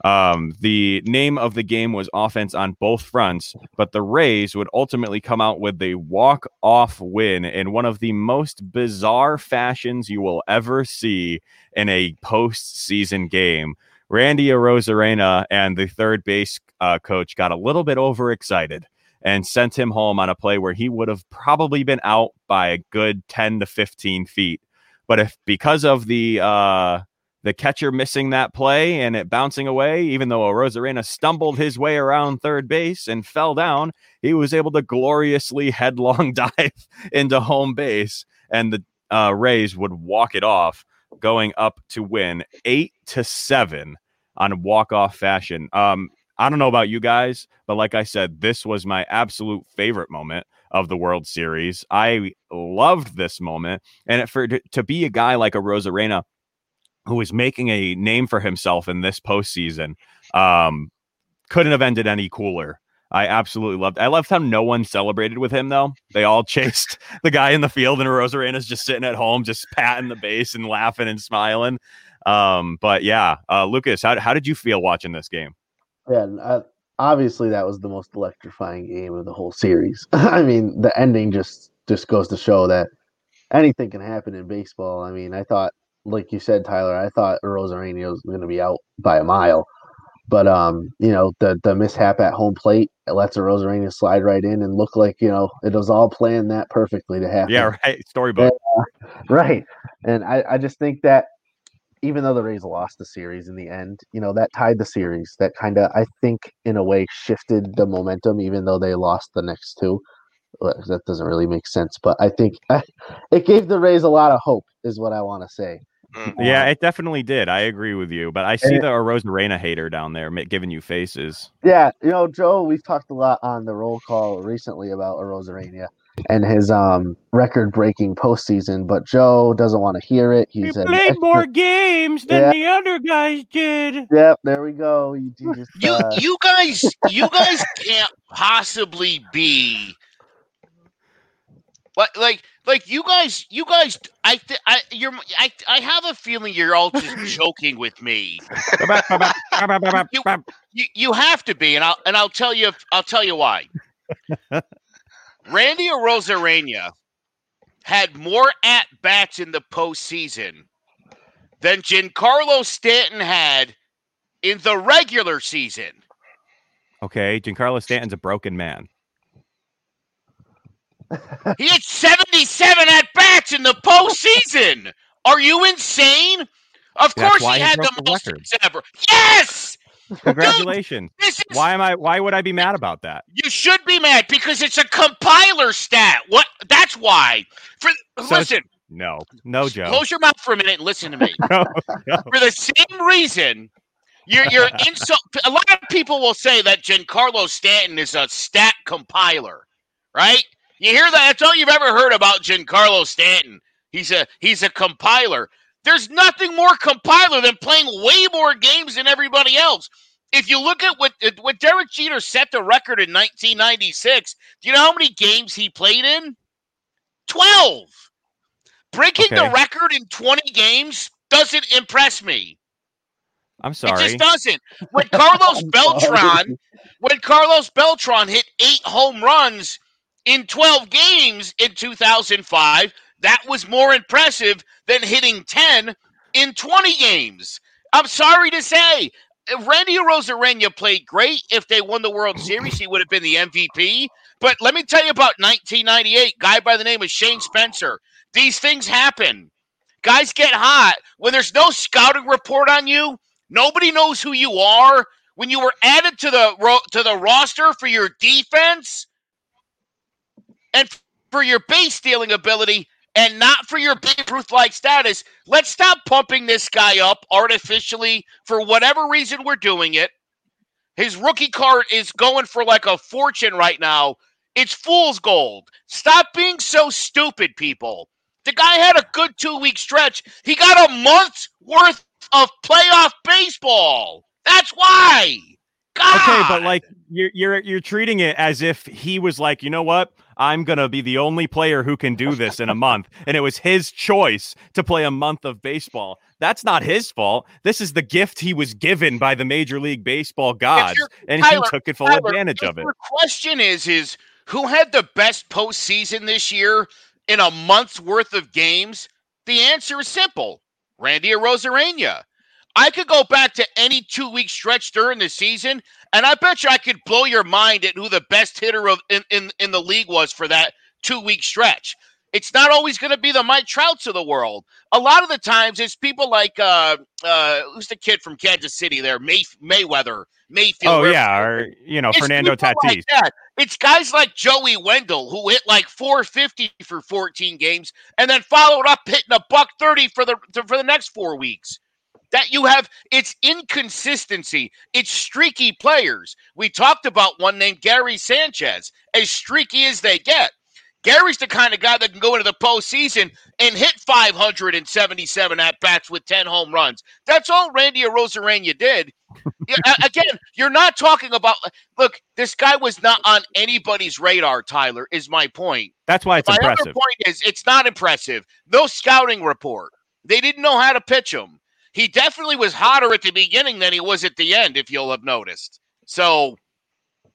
Um, the name of the game was offense on both fronts, but the Rays would ultimately come out with a walk off win in one of the most bizarre fashions you will ever see in a postseason game. Randy Arozarena and the third base uh, coach got a little bit overexcited and sent him home on a play where he would have probably been out by a good 10 to 15 feet. But if because of the uh, the catcher missing that play and it bouncing away, even though Arozarena stumbled his way around third base and fell down, he was able to gloriously headlong dive into home base, and the uh, Rays would walk it off, going up to win eight to seven on walk off fashion. Um, I don't know about you guys, but like I said, this was my absolute favorite moment of the World Series. I loved this moment, and for to be a guy like Arozarena who is making a name for himself in this postseason, um, couldn't have ended any cooler. I absolutely loved. I loved how no one celebrated with him though. They all chased the guy in the field, and Arozarena's just sitting at home, just patting the base and laughing and smiling. Um, but yeah, uh, Lucas, how how did you feel watching this game? Yeah, uh, obviously that was the most electrifying game of the whole series. I mean, the ending just just goes to show that anything can happen in baseball. I mean, I thought, like you said, Tyler, I thought Arozarena was going to be out by a mile, but um, you know, the the mishap at home plate it lets Arozarena slide right in and look like you know it was all planned that perfectly to happen. Yeah, right. Storybook. Right. And I, I just think that even though the Rays lost the series in the end, you know, that tied the series. That kind of, I think, in a way, shifted the momentum, even though they lost the next two. Well, That doesn't really make sense, but I think it gave the Rays a lot of hope, is what I want to say. Mm. Yeah, Um, it definitely did. I agree with you, but I see And- the Arozarena hater down there giving you faces. Yeah, you know, Joe, we've talked a lot on the roll call recently about Arozarena and his um record-breaking postseason, but Joe doesn't want to hear it. He played more games than the other guys did. "Yep, there we go." You, you just, You uh, you guys you guys can't possibly be like like like you guys you guys I th- I you're I I have a feeling you're all just joking with me. You you have to be, and I'll and I'll tell you I'll tell you why. Randy or Arozarena had more at bats in the postseason than Giancarlo Stanton had in the regular season. Okay, Giancarlo Stanton's a broken man. He had 77 at bats in the postseason. Are you insane? Of That's course he had the most record. ever. Yes! Congratulations. This is Why am I why would I be mad about that? you should be mad because it's a compiler stat. What that's why. For So- listen, No. No, Joe. close your mouth for a minute and listen to me. No, no. for the same reason you're you're insult a lot of people will say that Giancarlo Stanton is a stat compiler, right? You hear that? That's all you've ever heard about Giancarlo Stanton. He's a he's a compiler. There's nothing more compiler than playing way more games than everybody else. If you look at what what Derek Jeter set the record in 1996, do you know how many games he played in? 12. Breaking the record in 20 games doesn't impress me. I'm sorry. It just doesn't. When Carlos Beltran, sorry. when Carlos Beltran hit eight home runs in 12 games in 2005, that was more impressive than hitting 10 in 20 games. I'm sorry to say. Randy Arozarena played great. If they won the World Series, he would have been the MVP. But let me tell you about 1998. Guy by the name of Shane Spencer. These things happen. Guys get hot when there's no scouting report on you. Nobody knows who you are. When you were added to the ro- to the roster for your defense and for your base stealing ability, and not for your Babe Ruth like status, let's stop pumping this guy up artificially for whatever reason we're doing it. His rookie card is going for like a fortune right now. It's fool's gold. Stop being so stupid, people. The guy had a good two week stretch. He got a month's worth of playoff baseball. That's why. God. Okay, but like you're you're you're treating it as if he was like, you know what? I'm gonna be the only player who can do this in a month, and it was his choice to play a month of baseball. That's not his fault. This is the gift he was given by the Major League Baseball gods, and Tyler, he took it full Tyler, advantage of it. Your question is is who had the best postseason this year in a month's worth of games? The answer is simple: Randy Arozarena. I could go back to any two week stretch during the season, and I bet you I could blow your mind at who the best hitter of in, in, in the league was for that two week stretch. It's not always going to be the Mike Trouts of the world. A lot of the times, it's people like uh, uh, who's the kid from Kansas City there, May, Mayweather, Mayfield. Oh yeah, or you know it's Fernando Tatis. Like. It's guys like Joey Wendle who hit like 450 for 14 games and then followed up hitting a buck 30 for the for the next four weeks. That you have, it's inconsistency. It's streaky players. We talked about one named Gary Sanchez, as streaky as they get. Gary's the kind of guy that can go into the postseason and hit 577 at bats with 10 home runs. That's all Randy Arozarena did. Again, you're not talking about. Look, this guy was not on anybody's radar. Tyler is my point. That's why it's my impressive. other point is it's not impressive. No scouting report. They didn't know how to pitch him. He definitely was hotter at the beginning than he was at the end, if you'll have noticed. So,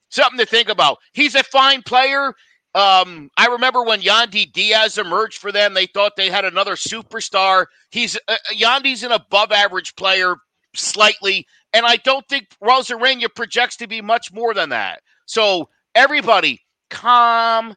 something to think about. He's a fine player. Um, I remember when Yandy Diaz emerged for them, they thought they had another superstar. He's uh, Yandy's an above average player slightly, and I don't think Arozarena projects to be much more than that. So, everybody, calm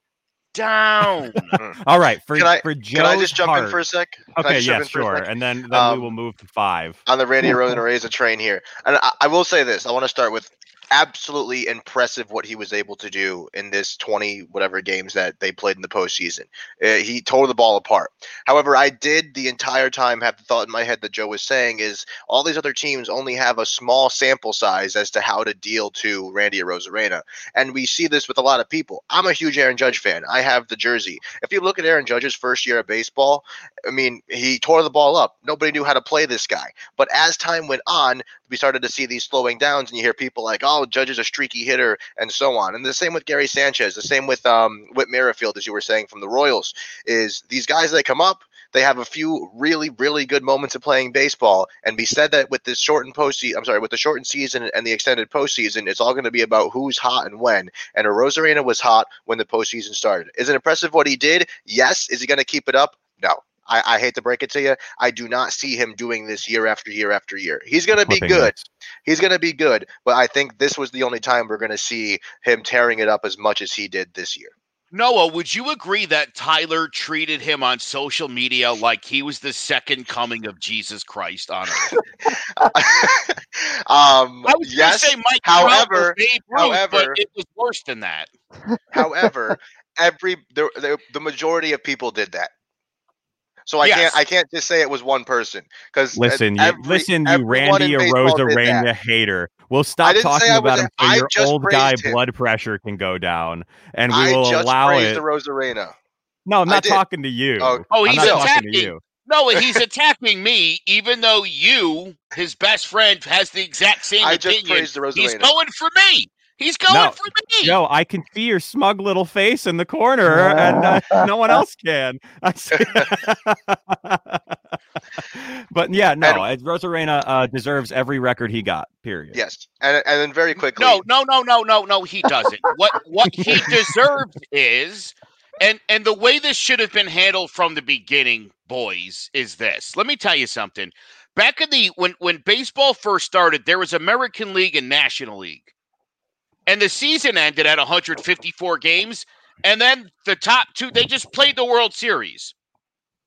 down. All right, for Can I- for Joe's Can I just jump in for a sec? Can Okay, just jump yes, in for a sure, and then then Um, we will move to five. on the Randy Arozarena train here. And I, I will say this: I want to start with absolutely impressive what he was able to do in this 20 whatever games that they played in the postseason. Uh, he tore the ball apart. However, I did the entire time have the thought in my head that Joe was saying is all these other teams only have a small sample size as to how to deal to Randy Arozarena. And we see this with a lot of people. I'm a huge Aaron Judge fan. I have the jersey. If you look at Aaron Judge's first year of baseball, I mean, he tore the ball up. Nobody knew how to play this guy. But as time went on, we started to see these slowing downs, and you hear people like, "Oh, Judge is a streaky hitter," and so on. And the same with Gary Sanchez. The same with um, Whit Merrifield, as you were saying from the Royals. Is these guys that come up, they have a few really, really good moments of playing baseball. And be said that with this shortened postseason, I'm sorry, with the shortened season and the extended postseason, it's all going to be about who's hot and when. And Arozarena was hot when the postseason started. Is it impressive what he did? Yes. Is he going to keep it up? No. I, I, hate to break it to you. I do not see him doing this year after year after year. He's going to be good. He's going to be good. But I think this was the only time we're going to see him tearing it up as much as he did this year. Noah, would you agree that Tyler treated him on social media like he was the second coming of Jesus Christ on earth? um, I was yes, say Mike however, Ruth, however, it was worse than that. However, every the, the, the majority of people did that. So I Yes. can't I can't just say it was one person because Listen, you, listen, you everyone in Randy baseball did Arozarena that. hater. We'll stop talking about him so I your just old guy him. blood pressure can go down, and we I will just allow praised it. the Arozarena. no, I'm not talking to you. Oh, Oh, he's not talking to attacking. you. No, he's attacking me, even though you, his best friend, has the exact same I just opinion. praised the He's Arozarena. going for me. He's going No, for me. Joe, I can see your smug little face in the corner, and uh, no one else can. But yeah, no, Arozarena uh, deserves every record he got. Period. Yes, and and then very quickly. No, no, no, no, no, no. He doesn't. what what he deserves is, and and the way this should have been handled from the beginning, boys, is this. Let me tell you something. Back in the when when baseball first started, there was American League and National League, and the season ended at 154 games, and then the top two they just played the World Series.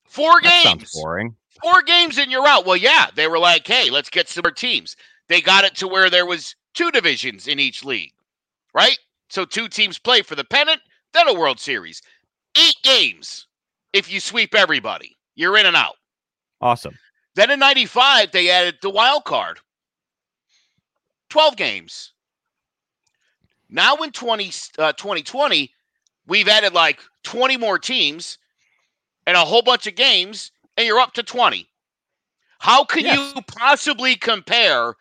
Four That sounds games boring. four games and you're out. Well, yeah, they were like, hey, let's get some more teams. They got it to where there was two divisions in each league, right? So two teams play for the pennant, then a World Series. Eight games. If you sweep everybody, you're in and out. Awesome. Then in 95, they added the wild card. 12 games. Now in 20, uh, 2020, we've added like 20 more teams and a whole bunch of games, and you're up to 20. How can Yes. you possibly compare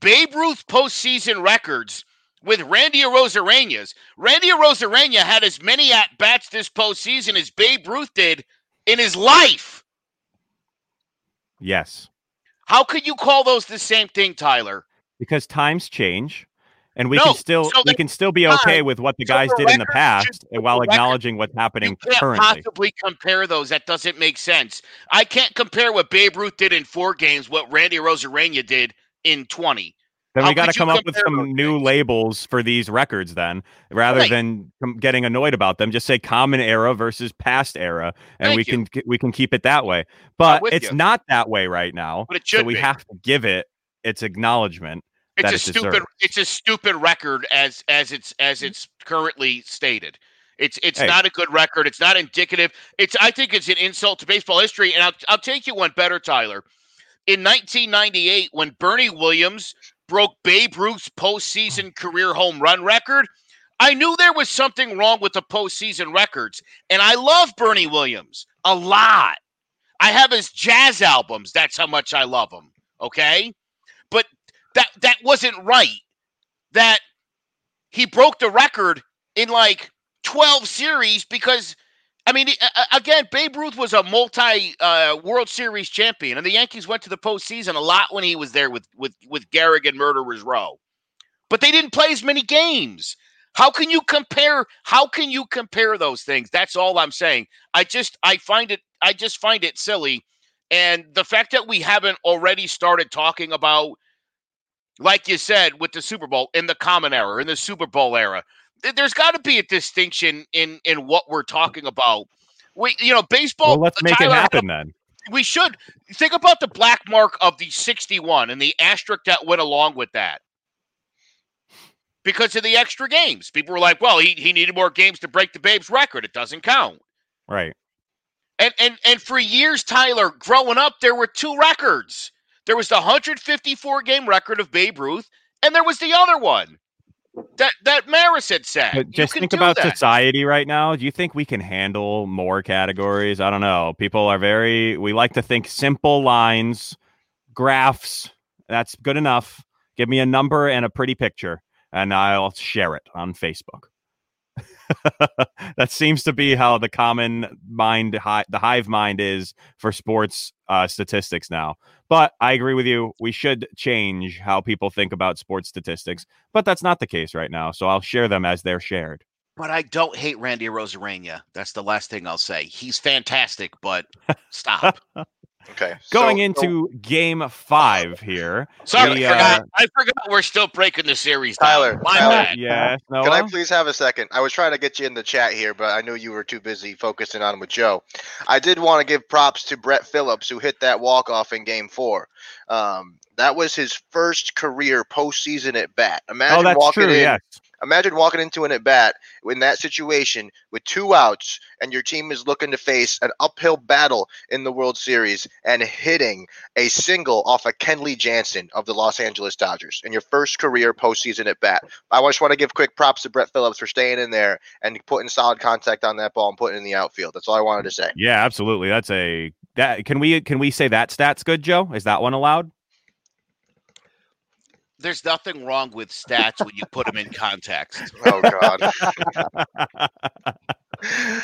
Babe Ruth postseason records with Randy Arozarena's? Randy Arozarena had as many at bats this postseason as Babe Ruth did in his life. Yes, How could you call those the same thing, Tyler? because times change, and we No, can still so we can still be okay with what the so guys the did in the past, should- while the record- acknowledging what's You happening can't currently. possibly compare those. That doesn't make sense. I can't compare what Babe Ruth did in four games, what Randy Arozarena did in 20. Then How we got to come up with some new things? labels for these records then, rather Right. than getting annoyed about them. Just say common era versus past era, and Thank we you. can we can keep it that way. But it's you. not that way right now. But it so should we be. have to give it its acknowledgement. It's a it stupid. It's a stupid record as as it's as mm-hmm. it's currently stated. It's it's Hey. not a good record. It's not indicative. It's I think it's an insult to baseball history. And I'll I'll take you one better, Tyler. In 1998, when Bernie Williams broke Babe Ruth's postseason mm. career home run record, I knew there was something wrong with the postseason records. And I love Bernie mm. Williams a lot. I have his jazz albums. That's how much I love him. Okay, but that that wasn't right. That he broke the record in like 12 series because I mean again Babe Ruth was a multi uh, World Series champion and the Yankees went to the postseason a lot when he was there with with with Gehrig and Murderers Row. But they didn't play as many games. How can you compare how can you compare those things? That's all I'm saying. I just I find it I just find it silly and the fact that we haven't already started talking about like you said with the Super Bowl in the common era, in the Super Bowl era, th- there's got to be a distinction in in what we're talking about. We, you know, baseball. Well, let's make it Tyler, a- happen then. We should think about the black mark of the 61 and the asterisk that went along with that. Because of the extra games, people were like, "Well, he, he needed more games to break the Babe's record. It doesn't count." Right. And and and for years, Tyler, growing up, there were two records. There was the 154 game record of Babe Ruth, and there was the other one that that Maris had set. But just think about that. society right now. Do you think we can handle more categories? I don't know. People are very, we like to think simple lines, graphs. That's good enough. Give me a number and a pretty picture, and I'll share it on Facebook. that seems to be how the common mind, hi, the hive mind is for sports uh, statistics now. But I agree with you. We should change how people think about sports statistics, but that's not the case right now. So I'll share them as they're shared. But I don't hate Randy Arozarena. That's the last thing I'll say. He's fantastic, but stop. Okay. Going so- into game five here. Sorry, We, I, forgot, uh, I forgot we're still breaking the series. Tyler. My Tyler. bad. Yes, Can I please have a second? I was trying to get you in the chat here, but I knew you were too busy focusing on with Joe. I did want to give props to Brett Phillips, who hit that walk off in Game Four. Um, that was his first career postseason at bat. Imagine Oh, that's walking true. in. Yes. Imagine walking into an at bat in that situation with two outs, and your team is looking to face an uphill battle in the World Series and hitting a single off of Kenley Jansen of the Los Angeles Dodgers in your first career postseason at bat. I just want to give quick props to Brett Phillips for staying in there and putting solid contact on that ball and putting in the outfield. That's all I wanted to say. Yeah, absolutely. That's a that can we can we say that stat's good, Joe? Is that one allowed? There's nothing wrong with stats when you put them in context. Oh God.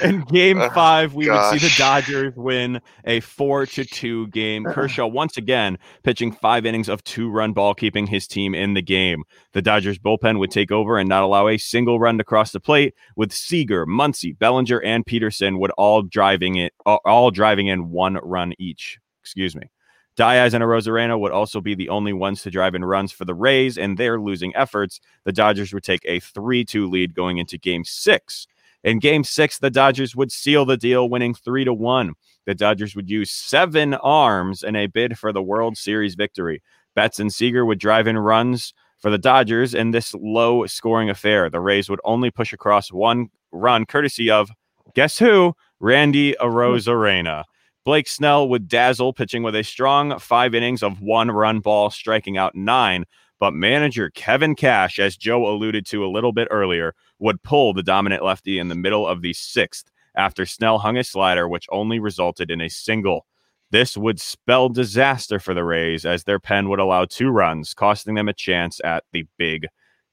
In game five, we would see the. Dodgers win a four to two game. Uh-huh. Kershaw once again pitching five innings of two run ball, keeping his team in the game. The Dodgers bullpen would take over and not allow a single run to cross the plate, with Seager, Muncy, Bellinger, and Pederson would all driving it all- all driving in one run each. Excuse me. Diaz and Arozarena would also be the only ones to drive in runs for the Rays, and their losing efforts, the Dodgers would take a 3 2 lead going into game six. In game six, the Dodgers would seal the deal, winning 3 to 1. The Dodgers would use seven arms in a bid for the World Series victory. Betts and Seager would drive in runs for the Dodgers in this low scoring affair. The Rays would only push across one run, courtesy of, guess who? Randy hmm. Arozarena. Blake Snell would dazzle, pitching with a strong five innings of one run ball, striking out nine. But manager Kevin Cash, as Joe alluded to a little bit earlier, would pull the dominant lefty in the middle of the sixth after Snell hung a slider, which only resulted in a single. This would spell disaster for the Rays as their pen would allow two runs, costing them a chance at the big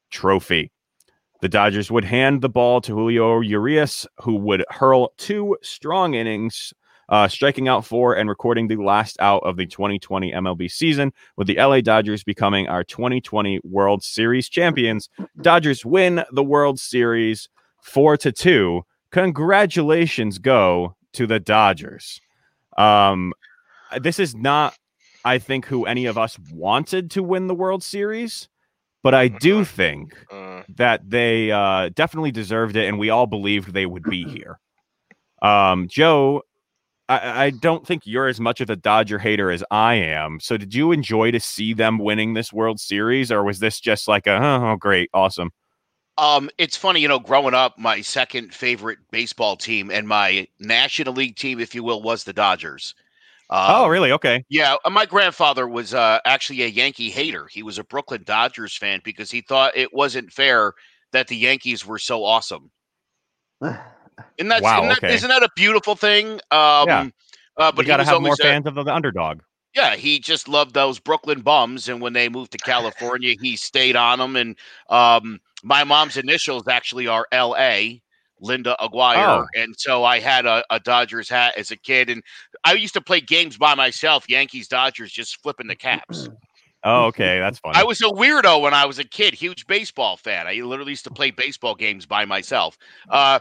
trophy. The Dodgers would hand the ball to Julio Urias, who would hurl two strong innings, uh, striking out four and recording the last out of the 2020 MLB season, with the LA Dodgers becoming our 2020 World Series champions. Dodgers win the World Series four to two. Congratulations go to the Dodgers. Um, this is not, I think, who any of us wanted to win the World Series, but I do think Mm, that they uh, definitely deserved it, and we all believed they would be here. Um, Joe, I, I don't think you're as much of a Dodger hater as I am. So, did you enjoy to see them winning this World Series, or was this just like a oh, great, awesome? Um, it's funny, you know, growing up, my second favorite baseball team and my National League team, if you will, was the Dodgers. Um, oh, really? Okay. Yeah, uh, my grandfather was uh, actually a Yankee hater. He was a Brooklyn Dodgers fan because he thought it wasn't fair that the Yankees were so awesome. Isn't that, Wow, isn't, that okay. isn't that a beautiful thing? Um, Yeah. Uh, But you got to have more fans of the, the underdog. yeah, he just loved those Brooklyn bums, and when they moved to California, he stayed on them. And um, my mom's initials actually are L.A. Linda Aguirre, Oh. and so I had a, a Dodgers hat as a kid, and I used to play games by myself, Yankees Dodgers, just flipping the caps. Oh, okay, that's fun. I was a weirdo when I was a kid, huge baseball fan. I literally used to play baseball games by myself. Uh,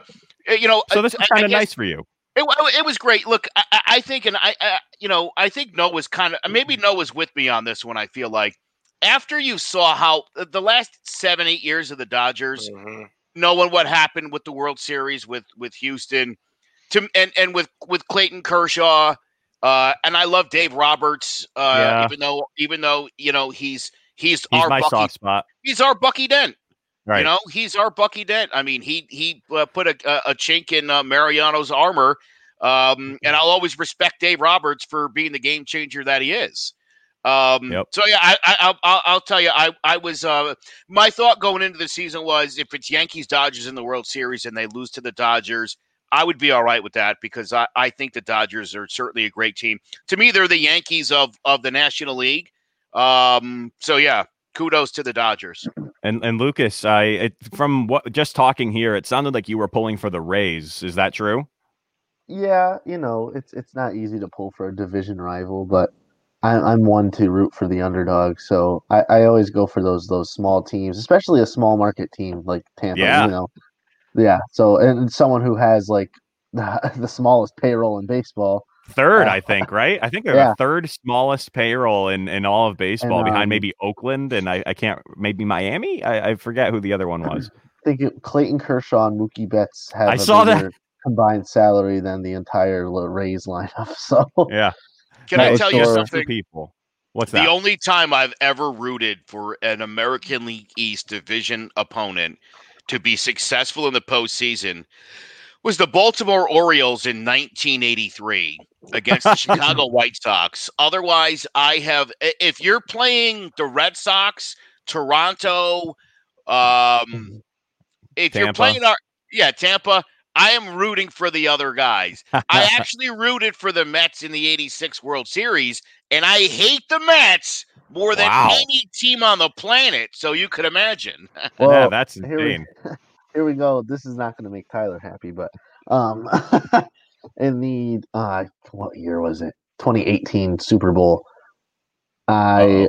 you know, so this is kind of nice for you. it, it was great. Look, I, I- think, and I, I, you know, I think Noah's kind of maybe Noah's with me on this one. I feel like after you saw how uh, the last seven, eight years of the Dodgers, mhm. knowing what happened with the World Series with with Houston, to and and with with Clayton Kershaw, uh, and I love Dave Roberts, uh, Yeah. even though even though you know he's he's, He's our my Bucky, soft spot. he's our Bucky Dent. Right. You know, he's our Bucky Dent. I mean, he he uh, put a, a, a chink in uh, Mariano's armor, um, and I'll always respect Dave Roberts for being the game changer that he is. Um, Yep. So yeah, I, I, I'll, I'll I'll tell you, I I was uh, my thought going into the season was if it's Yankees Dodgers in the World Series and they lose to the Dodgers, I would be all right with that because I, I think the Dodgers are certainly a great team. To me, they're the Yankees of of the National League. Um, so yeah, kudos to the Dodgers. And and Lucas, I it, from what just talking here, it sounded like you were pulling for the Rays. Is that true? Yeah, you know, it's it's not easy to pull for a division rival, but I, I'm one to root for the underdog. So I, I always go for those those small teams, especially a small market team like Tampa. Yeah. You know, yeah. So and someone who has like the, the smallest payroll in baseball. Third, I think, right? I think they're yeah. the third smallest payroll in, in all of baseball, And, behind um, maybe Oakland and I, I can't maybe Miami. I, I forget who the other one was. I think it, Clayton Kershaw and Mookie Betts have I a saw that. combined salary than the entire L- Rays lineup. So Yeah, Can That I tell you something? people. What's The that? only time I've ever rooted for an American League East division opponent to be successful in the postseason was the Baltimore Orioles in 1983 against the Chicago White Sox. Otherwise, I have, if you're playing the Red Sox, Toronto, um, if you're playing our, yeah, Tampa, I am rooting for the other guys. I actually rooted for the Mets in the 86 World Series, and I hate the Mets more than Wow. any team on the planet. So you could imagine. well, yeah, that's here we- insane. here we go. This is not going to make Tyler happy, but um, in the uh, what year was it? 2018 Super Bowl. I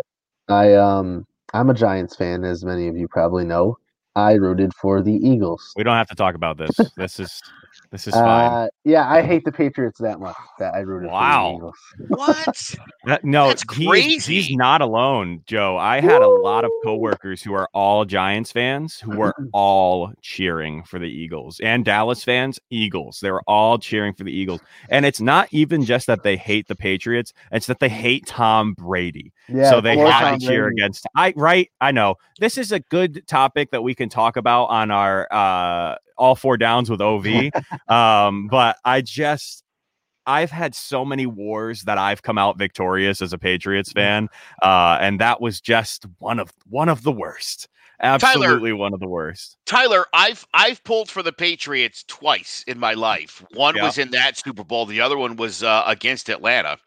I um I'm a Giants fan, as many of you probably know. I rooted for the Eagles. We don't have to talk about this. This is this is fine. Uh, yeah, I hate the Patriots that much that I rooted Wow. for the Eagles. What? That- no, that's he crazy. he's not alone, Joe. I had a lot of coworkers who are all Giants fans who were all cheering for the Eagles and Dallas fans, Eagles. They were all cheering for the Eagles. And it's not even just that they hate the Patriots, it's that they hate Tom Brady. Yeah, so they poor have to cheer Brady. against I right, I know. This is a good topic that we can talk about on our uh all four downs with OV. um, but I just I've had so many wars that I've come out victorious as a Patriots fan, uh, and that was just one of one of the worst. Absolutely one of the worst. Tyler, I've I've pulled for the Patriots twice in my life. One Yeah. was in that Super Bowl. The other one was uh, against Atlanta.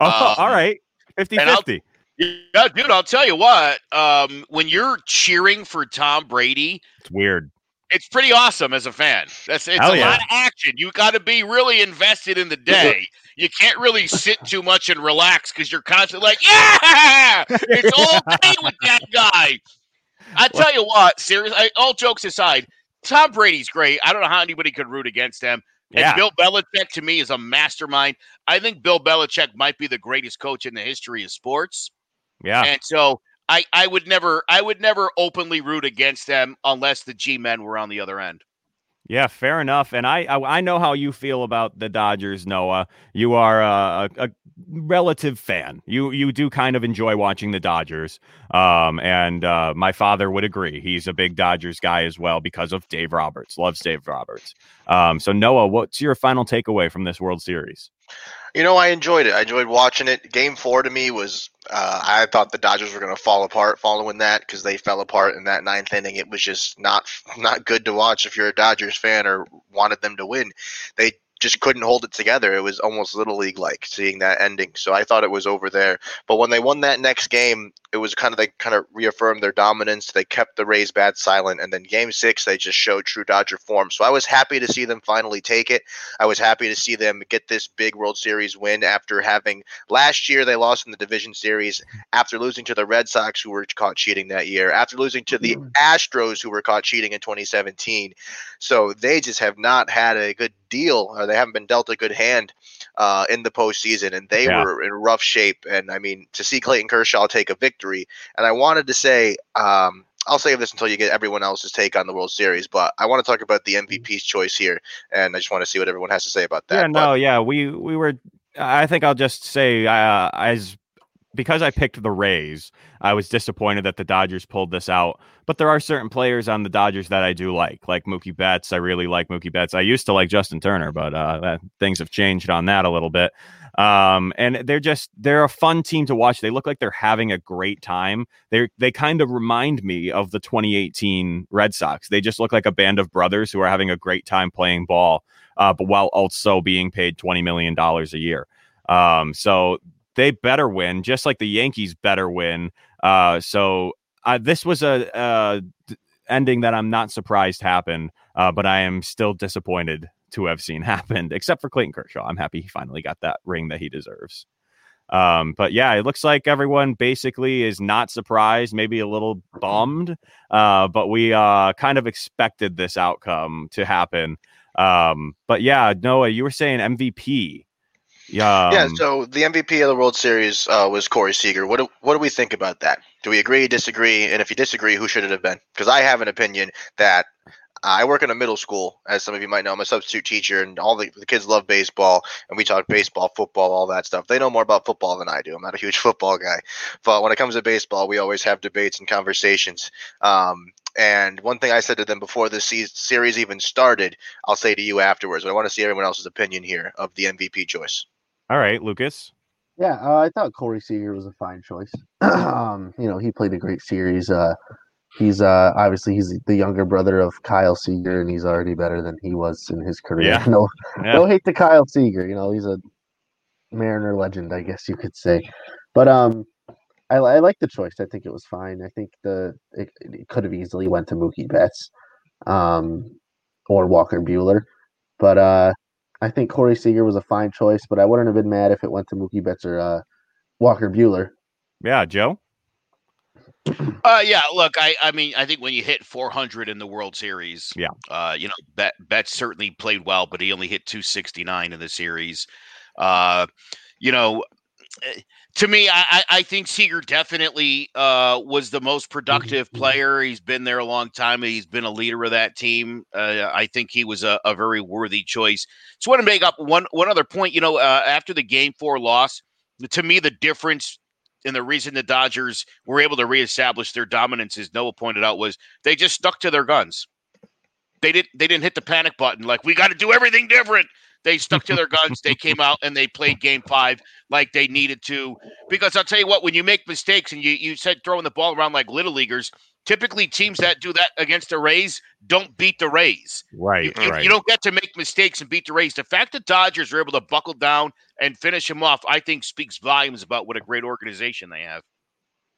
Oh, Um, all right, 50-50. Yeah, dude, I'll tell you what. Um, when you're cheering for Tom Brady, It's weird. It's pretty awesome as a fan. That's it's Hell a yeah. lot of action. You got to be really invested in the day. You can't really sit too much and relax because you're constantly like, yeah, it's all day with that guy. I tell you what, seriously, all jokes aside, Tom Brady's great. I don't know how anybody could root against him. Yeah. And Bill Belichick to me is a mastermind. I think Bill Belichick might be the greatest coach in the history of sports. Yeah. And so I, I would never I would never openly root against them unless the G men were on the other end. Yeah, fair enough. And I, I I know how you feel about the Dodgers, Noah. You are a, a, relative fan. You you do kind of enjoy watching the Dodgers. Um, and uh, my father would agree. He's a big Dodgers guy as well because of Dave Roberts. Loves Dave Roberts. Um, so Noah, what's your final takeaway from this World Series? You know, I enjoyed it. I enjoyed watching it. Game four to me was, uh, I thought the Dodgers were going to fall apart following that because they fell apart in that ninth inning. It was just not not good to watch if you're a Dodgers fan or wanted them to win. They just couldn't hold it together. It was almost little league like seeing that ending. So I thought it was over there. But when they won that next game, it was kind of they kind of reaffirmed their dominance. They kept the Rays bat silent, and then Game Six they just showed true Dodger form. So I was happy to see them finally take it. I was happy to see them get this big World Series win after having last year they lost in the division series after losing to the Red Sox who were caught cheating that year, after losing to the mm-hmm. Astros who were caught cheating in 2017. So they just have not had a good deal uh, they haven't been dealt a good hand uh, in the postseason and they Yeah. were in rough shape. And I mean, to see Clayton Kershaw take a victory, and I wanted to say, um, I'll save this until you get everyone else's take on the World Series, but I want to talk about the MVP's choice here, and I just want to see what everyone has to say about that. yeah, But- no, yeah, we we were. I think I'll just say uh, as because I picked the Rays, I was disappointed that the Dodgers pulled this out. But there are certain players on the Dodgers that I do like, like Mookie Betts. I really like Mookie Betts. I used to like Justin Turner, but uh, that, things have changed on that a little bit. Um, and they're just they're a fun team to watch. They look like they're having a great time. They they kind of remind me of the 2018 Red Sox. They just look like a band of brothers who are having a great time playing ball, uh, but while also being paid 20 million dollars a year. Um, so they better win, just like the Yankees better win. Uh, so uh, this was a uh, d- ending that I'm not surprised happened, uh, but I am still disappointed to have seen happened. Except for Clayton Kershaw, I'm happy he finally got that ring that he deserves. Um, but yeah, it looks like everyone basically is not surprised, maybe a little bummed. Uh, but we uh kind of expected this outcome to happen. Um, but yeah, Noah, you were saying MVP. Yeah. yeah. um, So the MVP of the World Series uh, was Corey Seager. What do, what do we think about that? Do we agree, disagree? And if you disagree, who should it have been? Because I have an opinion that I work in a middle school, as some of you might know. I'm a substitute teacher, and all the, the kids love baseball, and we talk baseball, football, all that stuff. They know more about football than I do. I'm not a huge football guy, but when it comes to baseball, we always have debates and conversations. Um, and one thing I said to them before this se- series even started, I'll say to you afterwards. But I want to see everyone else's opinion here of the MVP choice. All right, Lucas. Yeah, uh, I thought Corey Seager was a fine choice. um, you know, he played a great series. Uh, he's uh, obviously he's the younger brother of Kyle Seager, and he's already better than he was in his career. Yeah. No, Yeah. no hate to Kyle Seager. You know, he's a Mariner legend, I guess you could say. But um, I, I like the choice. I think it was fine. I think the it, it could have easily went to Mookie Betts, um, or Walker Buehler, but uh, I think Corey Seager was a fine choice. But I wouldn't have been mad if it went to Mookie Betts or uh, Walker Buehler. Yeah, Joe. Uh, yeah. Look, I, I mean, I think when you hit 400 in the World Series, Yeah. uh, you know, Bet Betts certainly played well, but he only hit 269 in the series. Uh, you know, to me, I, I think Seager definitely uh, was the most productive player. He's been there a long time. He's been a leader of that team. Uh, I think he was a, a very worthy choice. Just want to make up one one other point. You know, uh, after the Game Four loss, to me, the difference and the reason the Dodgers were able to reestablish their dominance, as Noah pointed out, was they just stuck to their guns. They didn't they didn't hit the panic button like we got to do everything different. They stuck to their guns. They came out and they played game five like they needed to. Because I'll tell you what, when you make mistakes and you, you said throwing the ball around like little leaguers, typically teams that do that against the Rays don't beat the Rays. Right, You, right. you don't get to make mistakes and beat the Rays. The fact that Dodgers are able to buckle down and finish them off, I think, speaks volumes about what a great organization they have.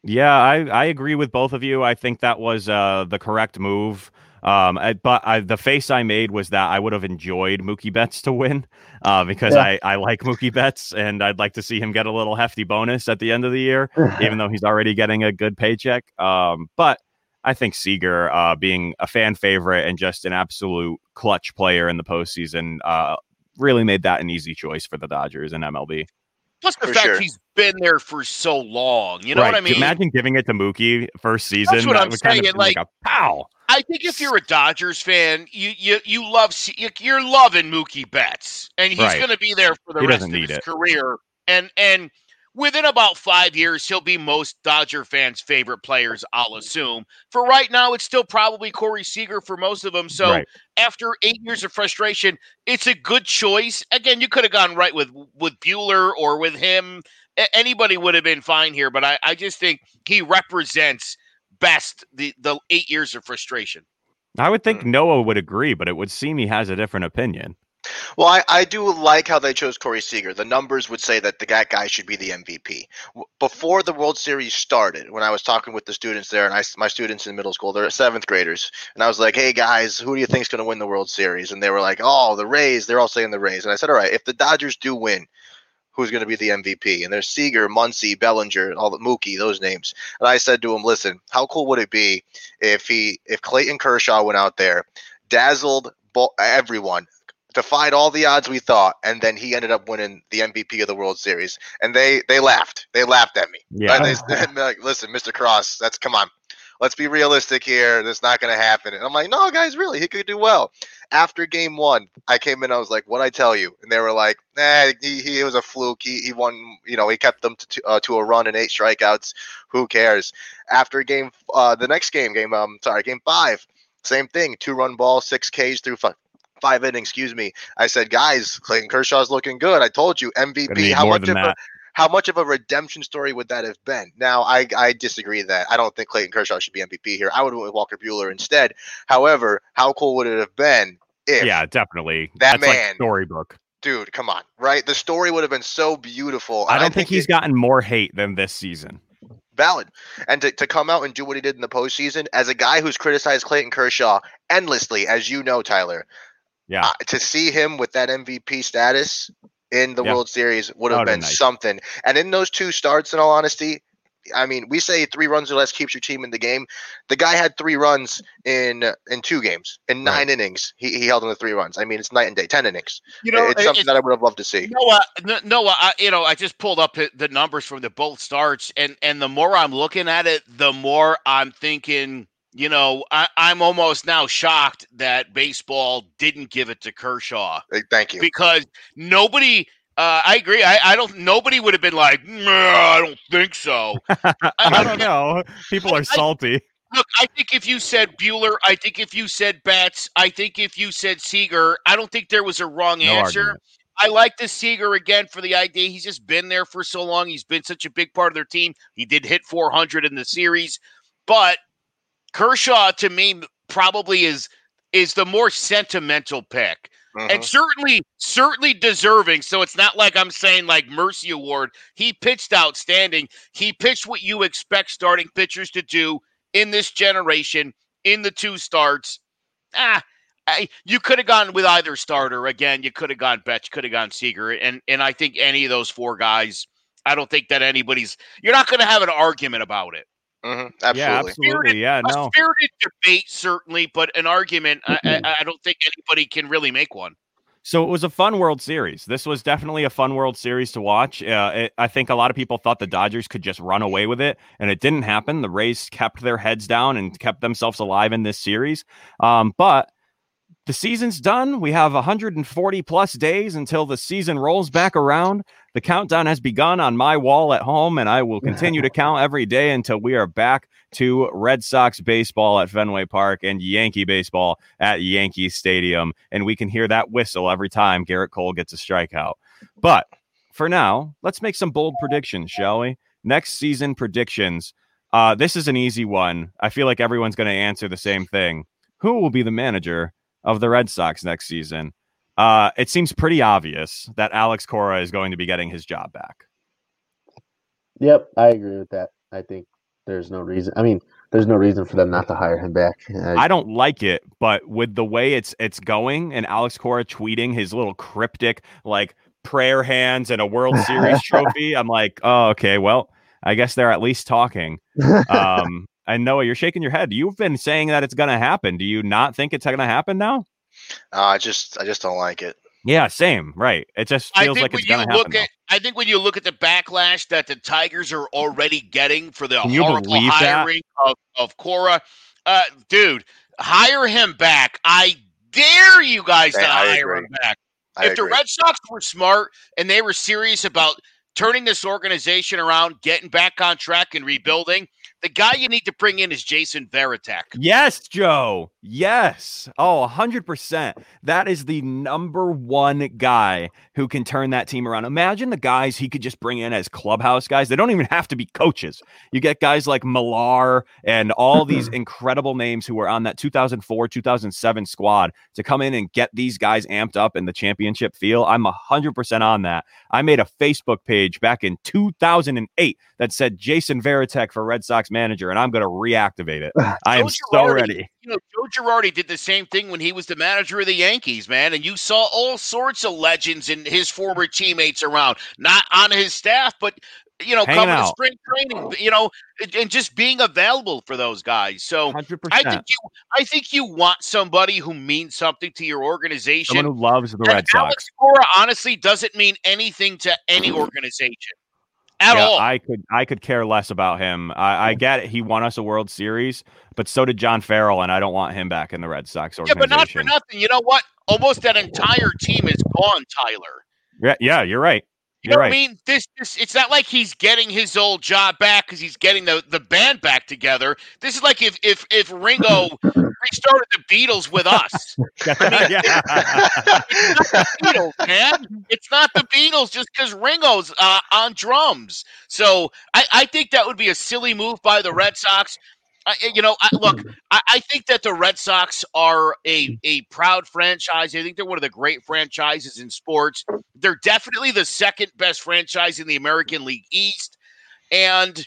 Yeah, I, I agree with both of you. I think that was uh, the correct move. Um, I, but I, the face I made was that I would have enjoyed Mookie Betts to win uh, because Yeah. I, I like Mookie Betts and I'd like to see him get a little hefty bonus at the end of the year, even though he's already getting a good paycheck. Um, but I think Seager, uh, being a fan favorite and just an absolute clutch player in the postseason, uh, really made that an easy choice for the Dodgers and MLB. Plus the For fact sure. he's been there for so long. You know what I mean? Imagine giving it to Mookie first season. That's what that I'm would kind of saying, like, like- a pow. I think if you're a Dodgers fan, you you you love you're loving Mookie Betts, and he's Right. going to be there for the He rest of his it. career. And and within about five years, he'll be most Dodger fans' favorite players. I'll assume. For right now, it's still probably Corey Seager for most of them. So Right. after eight years of frustration, it's a good choice. Again, you could have gone right with with Buehler or with him. A- Anybody would have been fine here, but I, I just think he represents best the the eight years of frustration. I would think Mm. Noah would agree, but it would seem he has a different opinion. Well, I, I do like how they chose Corey Seager. The numbers would say that the guy, guy should be the MVP. Before the World Series started, when I was talking with the students there, and I, my students in middle school, they're seventh graders, and I was like, hey guys, who do you think's going to win the World Series? And they were like, oh, the Rays. They're all saying the Rays. And I said, all right, if the Dodgers do win, who's going to be the MVP? And there's Seager, Muncy, Bellinger, all the Mookie, those names. And I said to him, listen, how cool would it be if he, if Clayton Kershaw went out there, dazzled everyone, defied all the odds we thought, and then he ended up winning the MVP of the World Series. And they they laughed. They laughed at me. Yeah. And they said, like, listen, Mr. Cross, that's come on. Let's be realistic here. That's not going to happen. And I'm like, no, guys, really, he could do well. After game one, I came in. I was like, "What I tell you?" And they were like, "Nah, he, he was a fluke. He, he won. You know, he kept them to uh, to a run and eight strikeouts. Who cares?" After game, uh, the next game, game um, sorry, game five, same thing. Two run ball, six Ks through five, five innings. Excuse me. I said, guys, Clayton Kershaw's looking good. I told you, MVP. How much of a. how much of a redemption story would that have been? Now, I, I disagree that I don't think Clayton Kershaw should be MVP here. I would have went with Walker Buehler instead. However, how cool would it have been if, Yeah, definitely. That That's like man- storybook. dude, come on, right? The story would have been so beautiful. I don't think, he's it- gotten more hate than this season. valid. And to, to come out and do what he did in the postseason as a guy who's criticized Clayton Kershaw endlessly, as you know, Tyler. Yeah. Uh, to see him with that MVP status in the Yeah. World Series would have been been nice. something. And in those two starts, in all honesty, I mean, we say three runs or less keeps your team in the game. The guy had three runs in in two games in nine innings. He, he held on to three runs. I mean, it's night and day. Ten innings. You know, it's something that I would have loved to see. Noah, N- Noah, I, you know, I just pulled up the- the numbers from the both starts, and and the more I'm looking at it, the more I'm thinking, you know, I, I'm almost now shocked that baseball didn't give it to Kershaw Hey, Thank you. because nobody. Uh, I agree. I, I don't. Nobody would have been like, I don't think so. I don't know. People are salty. Look, I think if you said Buehler, I think if you said Betts, I think if you said Seager, I don't think there was a wrong No answer. argument. I like the Seager again for the idea. He's just been there for so long. He's been such a big part of their team. He did hit 400 in the series, but Kershaw to me probably is is the more sentimental pick. Mhm. and certainly certainly deserving. So it's not like i'm saying like mercy award. He pitched outstanding. He pitched what you expect starting pitchers to do in this generation in the two starts. Ah I, you could have gone with either starter. Again you could have gone Betts could have gone seager and and i think any of those four guys i don't think that anybody's you're not going to have an argument about it Mhm. Yeah, Absolutely. absolutely. Yeah, a no. spirited debate certainly but an argument I, I, I don't think anybody can really make one So it was a fun World Series. This was definitely a fun World Series to watch. Uh, it, I think a lot of people thought the Dodgers could just run away with it, and it didn't happen. The Rays kept their heads down and kept themselves alive in this series. Um, but the season's done. We have 140 plus days until the season rolls back around. The countdown has begun on my wall at home, and I will continue to count every day until we are back to Red Sox baseball at Fenway Park and Yankee baseball at Yankee Stadium. And we can hear that whistle every time Gerrit Cole gets a strikeout. But for now, let's make some bold predictions, shall we? Next season predictions. Uh, this is an easy one. I feel like everyone's going to answer the same thing. Who will be the manager of the Red Sox next season? Uh, it seems pretty obvious that Alex Cora is going to be getting his job back. Yep, I agree with that. I think there's no reason. I mean, there's no reason for them not to hire him back. I, I don't like it, but with the way it's it's going, and Alex Cora tweeting his little cryptic like prayer hands and a World Series trophy, I'm like, oh, okay, well, I guess they're at least talking. Um, and Noah, you're shaking your head. You've been saying that it's going to happen. Do you not think it's going to happen now? Uh, I just I just don't like it. Yeah, same. Right. It just feels like it's going to happen. at, I think when you look at the backlash that the Tigers are already getting for the Can you horrible believe that? hiring of of Cora, uh, dude, hire him back. I dare you guys to I- I hire agree. him back. I if agree. the Red Sox were smart and they were serious about turning this organization around, getting back on track, and rebuilding, the guy you need to bring in is Jason Varitek. Yes, Joe. Yes. Oh, 100%. That is the number one guy who can turn that team around. Imagine the guys he could just bring in as clubhouse guys. They don't even have to be coaches. You get guys like Millar and all mm-hmm. these incredible names who were on that 2004, 2007 squad to come in and get these guys amped up in the championship feel. I'm 100% on that. I made a Facebook page back in 2008 that said Jason Varitek for Red Sox manager, and I'm going to reactivate it. I am Joe so ready. You know, Joe Girardi did the same thing when he was the manager of the Yankees, man. And you saw all sorts of legends and his former teammates around, not on his staff, but you know, Hanging coming to spring training, you know, and- and just being available for those guys. So 100%. I think you, I think you want somebody who means something to your organization. Someone who loves the And Red Alex Sox. Cora honestly doesn't mean anything to any organization at yeah, all. I could I could care less about him. I, I get it. He won us a World Series, but so did John Farrell, and I don't want him back in the Red Sox yeah, but not for nothing. You know what? Almost that entire team is gone, Tyler. Yeah, yeah, you're right. You know right. what I mean? This, this it's not like he's getting his old job back because he's getting the, the band back together. This is like if if if Ringo restarted the Beatles with us. yeah. It's not the Beatles, man. It's not the Beatles just because Ringo's uh, on drums. So I, I think that would be a silly move by the Red Sox. I, you know, I, look, hmm. I, I think that the Red Sox are a, a proud franchise. I think they're one of the great franchises in sports. They're definitely the second best franchise in the American League East. And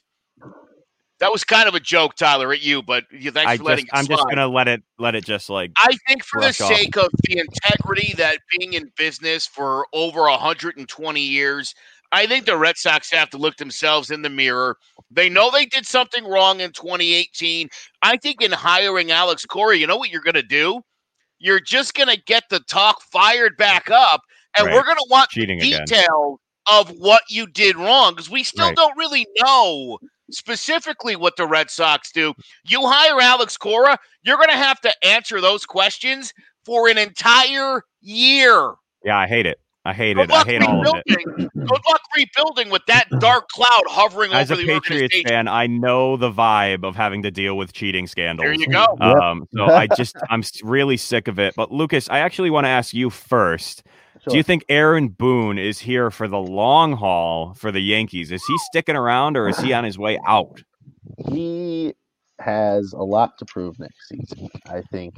That was kind of a joke, Tyler, at you, but you thanks I for letting just, I'm just gonna let it let it just like I think for the off. sake of the integrity that being in business for over 120 years, I think the Red Sox have to look themselves in the mirror. They know they did something wrong in 2018. I think in hiring Alex Cora, you know what you're going to do? You're just going to get the talk fired back up, and Right. we're going to want cheating again. detail of what you did wrong because we still Right. don't really know specifically what the Red Sox do. You hire Alex Cora, you're going to have to answer those questions for an entire year. Yeah, I hate it. I hate Good it. I hate all of it. Good luck rebuilding with that dark cloud hovering As a over the Patriots organization. fan, I know the vibe of having to deal with cheating scandals. There you go. Um, so I just I'm really sick of it. But Lucas, I actually want to ask you first. Do you think Aaron Boone is here for the long haul for the Yankees? Is he sticking around or is he on his way out? he has a lot to prove next season. I think.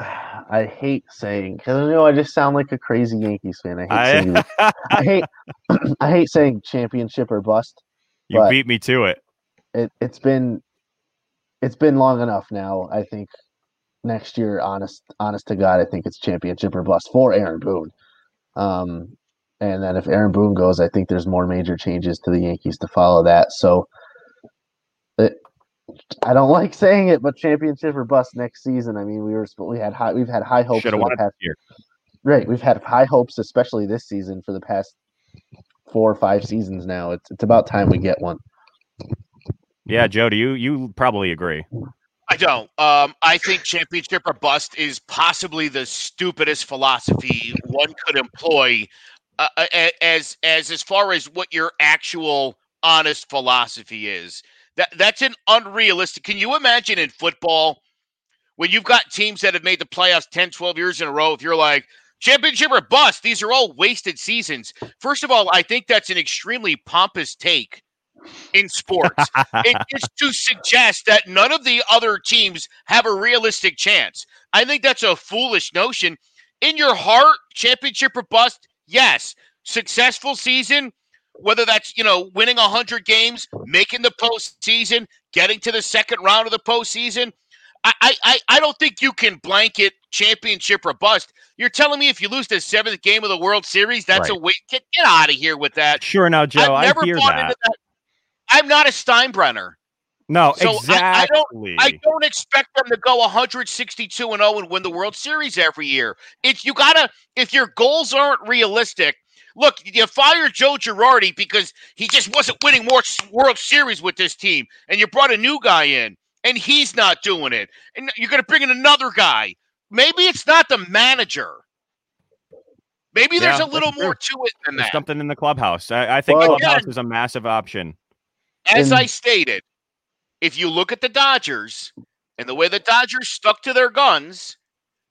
I hate saying because I know I just sound like a crazy Yankees fan. I hate saying. I, I hate I hate saying championship or bust. you beat me to it. It it's been it's been long enough now. I think next year, honest honest to God, I think it's championship or bust for Aaron Boone. Um, and then if Aaron Boone goes, I think there's more major changes to the Yankees to follow that. So it, I don't like saying it, but championship or bust next season. I mean, we were we had high we've had high hopes Should for have the won past year. Right, we've had high hopes, especially this season for the past four or five seasons now. It's it's about time we get one. Yeah, Joe, do you you probably agree? I don't. Um, I think championship or bust is possibly the stupidest philosophy one could employ, uh, uh, as as as far as what your actual honest philosophy is. That that's an unrealistic. Can you imagine in football when you've got teams that have made the playoffs 10, 12 years in a row? If you're like championship or bust, these are all wasted seasons. First of all, I think that's an extremely pompous take in sports it is to suggest that none of the other teams have a realistic chance. I think that's a foolish notion. In your heart, championship or bust, yes. Successful season, whether that's you know winning hundred games, making the postseason, getting to the second round of the postseason. I, I I I don't think you can blanket championship or bust. You're telling me if you lose the seventh game of the World Series, that's a Right. wait. Get, get out of here with that. Sure, now Joe, I've I never hear bought that. into that. I'm not a Steinbrenner. No, So I- I don't- I don't expect them to go 162 and 0 and win the World Series every year. If you gotta, if your goals aren't realistic, look, you fire Joe Girardi because he just wasn't winning more World Series with this team, and you brought a new guy in, and he's not doing it, and you're gonna bring in another guy. Maybe it's not the manager. Maybe there's Yeah, a little more to it than There's that. something in the clubhouse. I, I think Well- clubhouse is a massive option. As And- I stated, if you look at the Dodgers and the way the Dodgers stuck to their guns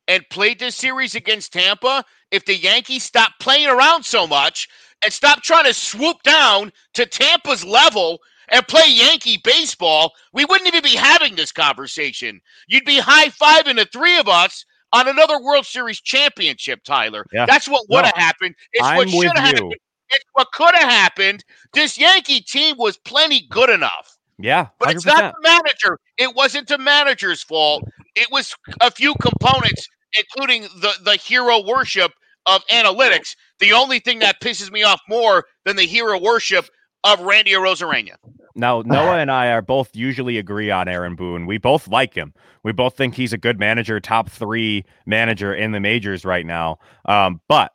and played this series against Tampa, if the Yankees stop playing around so much and stop trying to swoop down to Tampa's level and play Yankee baseball, we wouldn't even be having this conversation. You'd be high fiving the three of us on another World Series championship, Tyler. Yeah. That's what would have happened. It's I'm what should have happened. It's what could have happened. This Yankee team was plenty good enough. Yeah, But 100%. it's not the manager. It wasn't the manager's fault. It was a few components, including the, the hero worship of analytics. The only thing that pisses me off more than the hero worship of Randy Arozarena. Now, Noah and I are both usually agree on Aaron Boone. We both like him. We both think he's a good manager, top three manager in the majors right now. Um, but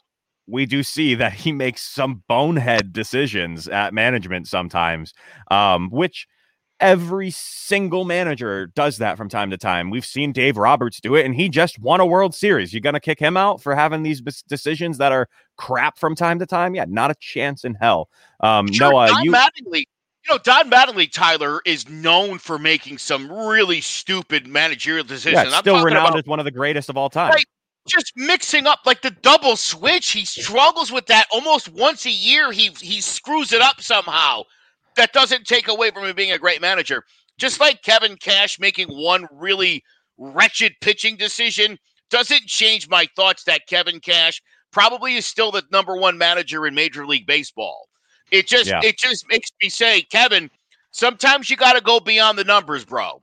we do see that he makes some bonehead decisions at management sometimes, um, which every single manager does that from time to time. We've seen Dave Roberts do it, and he just won a World Series. You're going to kick him out for having these decisions that are crap from time to time? Yeah, not a chance in hell. Um, Sure, Noah, Don you. Mattingly, you know, Don Mattingly, Tyler, is known for making some really stupid managerial decisions. Yeah, I'm still renowned about as one of the greatest of all time. Right. just mixing up like the double switch. He struggles with that almost once a year. He he screws it up somehow. That doesn't take away from him being a great manager. Just like Kevin Cash making one really wretched pitching decision doesn't change my thoughts that Kevin Cash probably is still the number one manager in Major League Baseball. It just Yeah. it just makes me say, Kevin, Sometimes you got to go beyond the numbers, bro.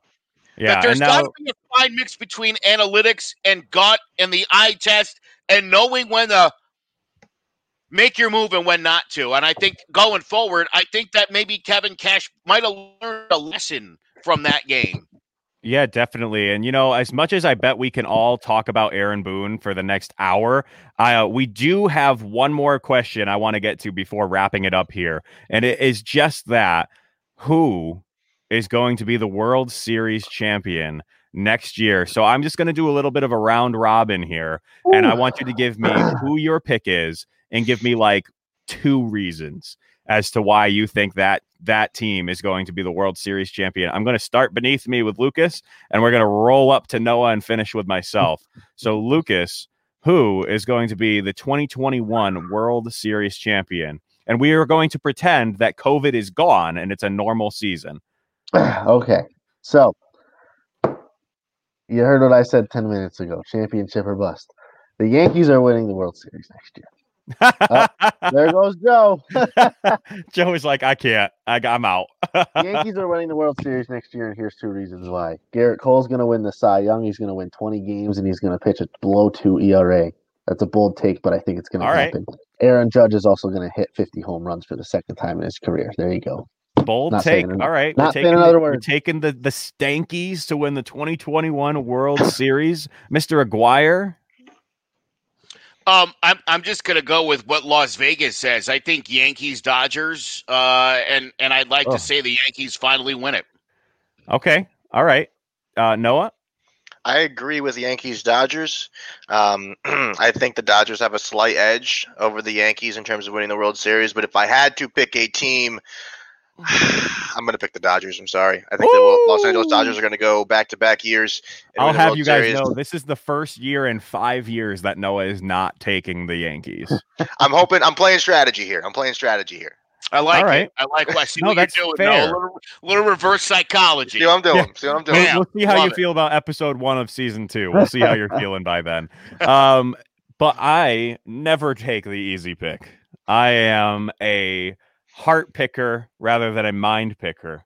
Yeah, But there's got to be a fine mix between analytics and gut and the eye test and knowing when to make your move and when not to. And I think going forward, I think that maybe Kevin Cash might have learned a lesson from that game. Yeah, definitely. And you know, as much as I bet we can all talk about Aaron Boone for the next hour, I uh, we do have one more question I want to get to before wrapping it up here, and it is just that: who is going to be the World Series champion next year? So I'm just going to do a little bit of a round robin here, and I want you to give me who your pick is, and give me like two reasons as to why you think that that team is going to be the World Series champion. I'm going to start beneath me with Lucas, and we're going to roll up to Noah and finish with myself. So, Lucas, who is going to be the 2021 World Series champion? And we are going to pretend that COVID is gone and it's a normal season. okay, so you heard what I said ten minutes ago: championship or bust. The Yankees are winning the World Series next year. There goes Joe. Joe is like, I can't. I, I'm out. Yankees are winning the World Series next year, and here's two reasons why. Gerrit Cole's going to win the Cy Young. He's going to win 20 games, and he's going to pitch a below two ERA. That's a bold take, but I think it's going to All right. happen. Aaron Judge is also going to hit 50 home runs for the second time in his career. There you go. Bold Not take. All right. not we're taking, another the, word. we're taking the, the Stankies to win the 2021 World Series. Mr. Aguirre. Um, I'm I'm just gonna go with what Las Vegas says. I think Yankees Dodgers, uh, and and I'd like Oh. to say the Yankees finally win it. Okay. All right. Uh, Noah. I agree with Yankees Dodgers. Um, I think the Dodgers have a slight edge over the Yankees in terms of winning the World Series. But if I had to pick a team, I'm going to pick the Dodgers. I'm sorry. I think the Los Angeles Dodgers are going to go back to back years. I'll have you guys Series. know this is the first year in five years that Noah is not taking the Yankees. I'm hoping. I'm playing strategy here. I'm playing strategy here. I like All right. it. I like. I see No, what you're that's doing. fair. Now. A little, little reverse psychology. See what I'm doing. Yeah. See what I'm doing. Yeah. we'll see how you it. feel about episode one of season two. We'll see how you're feeling by then. Um, but I never take the easy pick. I am a heart picker rather than a mind picker.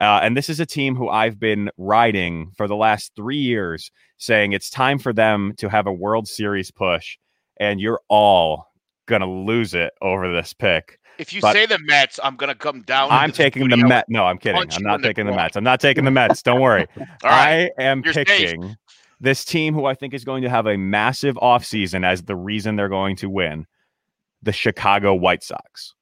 Uh, and this is a team who I've been riding for the last three years, saying it's time for them to have a World Series push. And you're all going to lose it over this pick. If you But- say the Mets, I'm gonna come down. I'm the taking the studio. Met. No, I'm kidding. I'm not in the taking the. Mets. I'm not taking the Mets. Don't worry. All right. I am You're safe. picking this team who I think is going to have a massive offseason as the reason they're going to win the Chicago White Sox.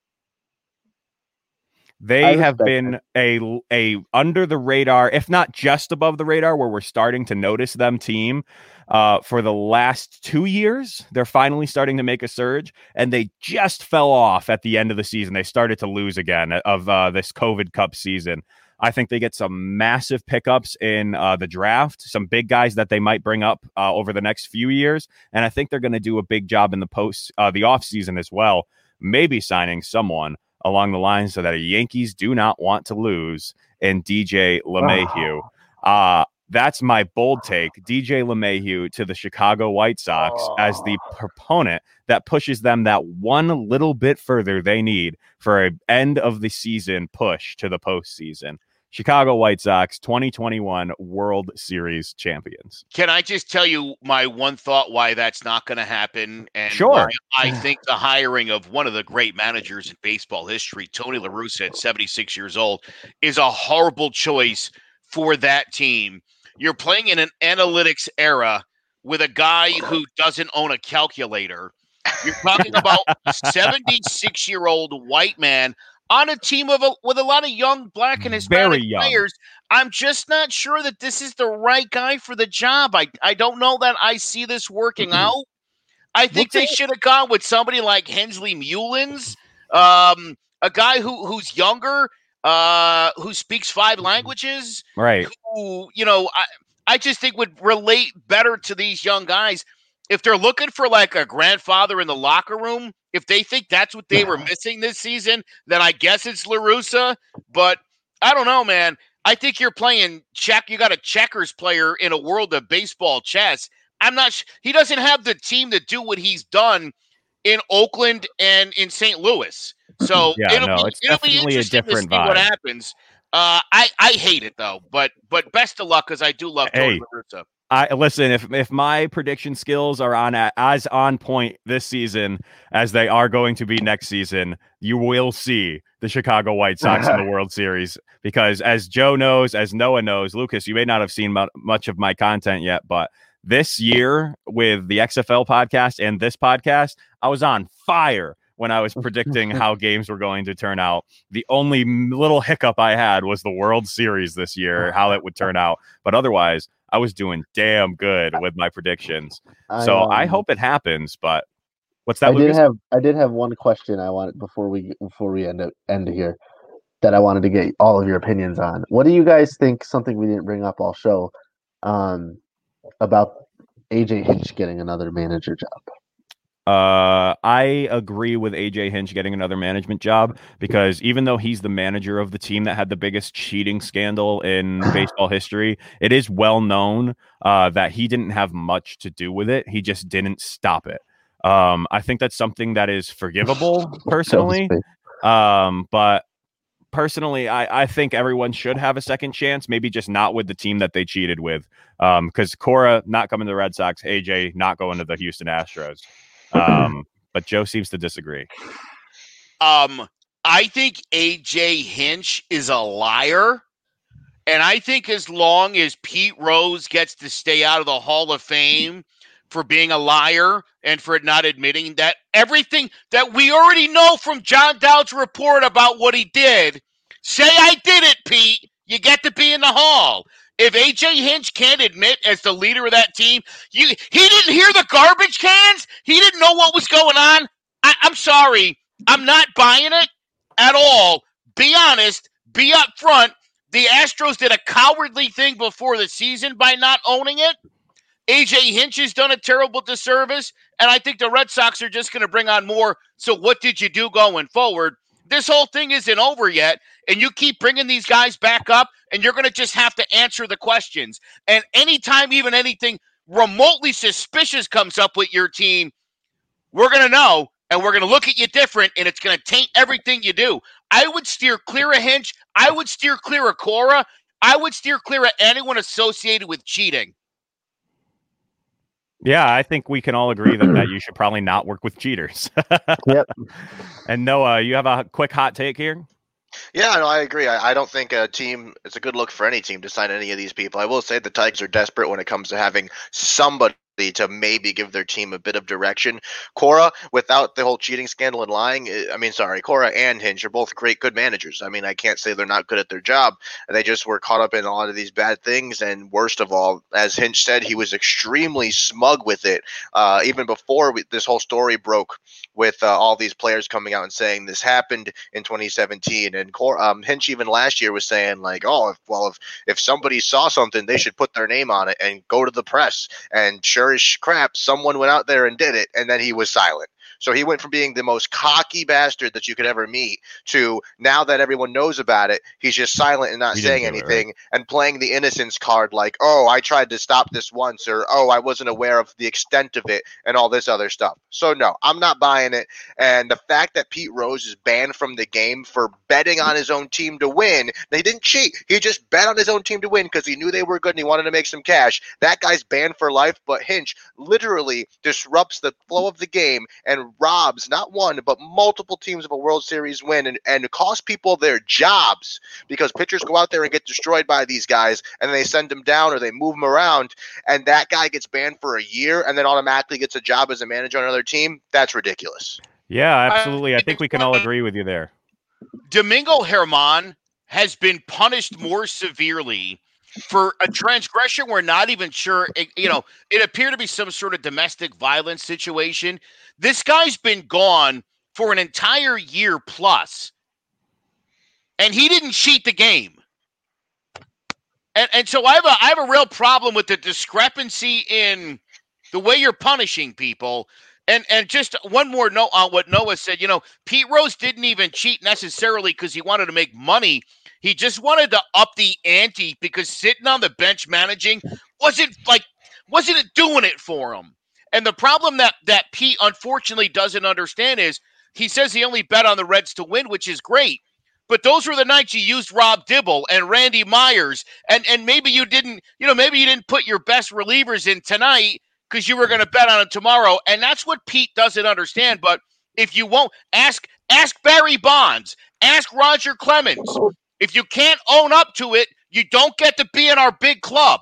They have been a a under the radar, if not just above the radar, where we're starting to notice them team uh, for the last two years. They're finally starting to make a surge, and they just fell off at the end of the season. They started to lose again of uh, this COVID Cup season. I think they get some massive pickups in uh, the draft, some big guys that they might bring up uh, over the next few years, and I think they're going to do a big job in the post, uh, the off season as well. Maybe signing someone along the lines so that the Yankees do not want to lose and DJ LeMahieu. Uh, that's my bold take. DJ LeMahieu to the Chicago White Sox as the proponent that pushes them that one little bit further they need for a end of the season push to the postseason. Chicago White Sox 2021 World Series champions. Can I just tell you my one thought why that's not going to happen? And Sure. I think the hiring of one of the great managers in baseball history, Tony La Russa, at 76 years old, is a horrible choice for that team. You're playing in an analytics era with a guy who doesn't own a calculator. You're talking about 76 year old white man on a team of a, with a lot of young black and Hispanic Very young. players. I'm just not sure that this is the right guy for the job. I, I don't know that I see this working out. I think they should have gone with somebody like Hensley Meulens, um, a guy who who's younger, uh, who speaks five languages, Right. who you know I I just think would relate better to these young guys if they're looking for like a grandfather in the locker room. If they think that's what they were missing this season, then I guess it's La Russa. But I don't know, man. I think you're playing check. You got a checkers player in a world of baseball chess. I'm not. Sh- he doesn't have the team to do what he's done in Oakland and in St. Louis. So Yeah, it'll no, be it's it'll be definitely a interesting to different see what happens. Uh, I I hate it though, but but best of luck because I do love Tony Hey. La Russa. I listen. If if my prediction skills are on as on point this season as they are going to be next season, you will see the Chicago White Sox in the World Series. Because as Joe knows, as Noah knows, Lucas, you may not have seen mu- much of my content yet, but this year with the XFL podcast and this podcast, I was on fire when I was predicting how games were going to turn out. The only little hiccup I had was the World Series this year, how it would turn out. But otherwise, I was doing damn good with my predictions. So I um, hope it happens. But what's that? I did have I did have one question I wanted before we before we end end here that I wanted to get all of your opinions on. What do you guys think? Something we didn't bring up all show um, about AJ Hinch getting another manager job. Uh, I agree with AJ Hinch getting another management job because even though he's the manager of the team that had the biggest cheating scandal in baseball history, it is well known uh, that he didn't have much to do with it. He just didn't stop it. Um, I think that's something that is forgivable personally. Um, but personally, I, I think everyone should have a second chance, maybe just not with the team that they cheated with. Um, because Cora not coming to the Red Sox, AJ not going to the Houston Astros. Um, but Joe seems to disagree. Um, I think AJ Hinch is a liar. And I think as long as Pete Rose gets to stay out of the Hall of Fame for being a liar and for not admitting that everything that we already know from John Dowd's report about what he did, say I did it, Pete. You get to be in the hall. If AJ Hinch can't admit as the leader of that team, you he didn't hear the garbage cans, he didn't know what was going on. I, I'm sorry. I'm not buying it at all. Be honest. Be up front. The Astros did a cowardly thing before the season by not owning it. AJ Hinch has done a terrible disservice, and I think the Red Sox are just going to bring on more. So, what did you do going forward? This whole thing isn't over yet, and you keep bringing these guys back up, and you're going to just have to answer the questions. And anytime even anything remotely suspicious comes up with your team, we're going to know and we're going to look at you different and it's going to taint everything you do. I would steer clear of Hinch. I would steer clear of Cora. I would steer clear of anyone associated with cheating. Yeah, I think we can all agree that, that you should probably not work with cheaters. Yep. And Noah, you have a quick hot take here? Yeah, no, I agree. I, I don't think a team it's a good look for any team to sign any of these people. I will say the Tigers are desperate when it comes to having somebody to maybe give their team a bit of direction. Cora, without the whole cheating scandal and lying, eh, I mean, sorry, Cora and Hinch are both great, good managers. I mean, I can't say they're not good at their job. They just were caught up in a lot of these bad things. And worst of all, as Hinch said, he was extremely smug with it. Uh, even before we, this whole story broke with uh, all these players coming out and saying this happened in 2017. And Cor- um, Hinch even last year was saying like, oh, if, well, if, if somebody saw something, they should put their name on it and go to the press. And sure crap, someone went out there and did it, and then he was silent. So he went from being the most cocky bastard that you could ever meet to now that everyone knows about it, he's just silent and not He saying do it, anything and playing the innocence card like, oh, I tried to stop this once, or oh, I wasn't aware of the extent of it, and all this other stuff. So, no, I'm not buying it. And the fact that Pete Rose is banned from the game for betting on his own team to win, they didn't cheat. He just bet on his own team to win because he knew they were good and he wanted to make some cash. That guy's banned for life, but Hinch literally disrupts the flow of the game and robs not one, but multiple teams of a World Series win and, and costs people their jobs because pitchers go out there and get destroyed by these guys and they send them down or they move them around and that guy gets banned for a year and then automatically gets a job as a manager on another team. That's ridiculous. Yeah, absolutely. I think we can all agree with you there. Domingo Germán has been punished more severely for a transgression we're not even sure it, you know it appeared to be some sort of domestic violence situation this guy's been gone for an entire year plus and he didn't cheat the game and and so i have a i have a real problem with the discrepancy in the way you're punishing people and and just one more note on what Noah said. You know, Pete Rose didn't even cheat necessarily because he wanted to make money. He just wanted to up the ante because sitting on the bench managing wasn't like wasn't it doing it for him. And the problem that that Pete unfortunately doesn't understand is he says he only bet on the Reds to win, which is great. but those were the nights you used Rob Dibble and Randy Myers, and and maybe you didn't, you know, maybe you didn't put your best relievers in tonight because you were going to bet on it tomorrow, and that's what Pete doesn't understand. But if you won't ask, ask Barry Bonds, ask Roger Clemens. If you can't own up to it, you don't get to be in our big club.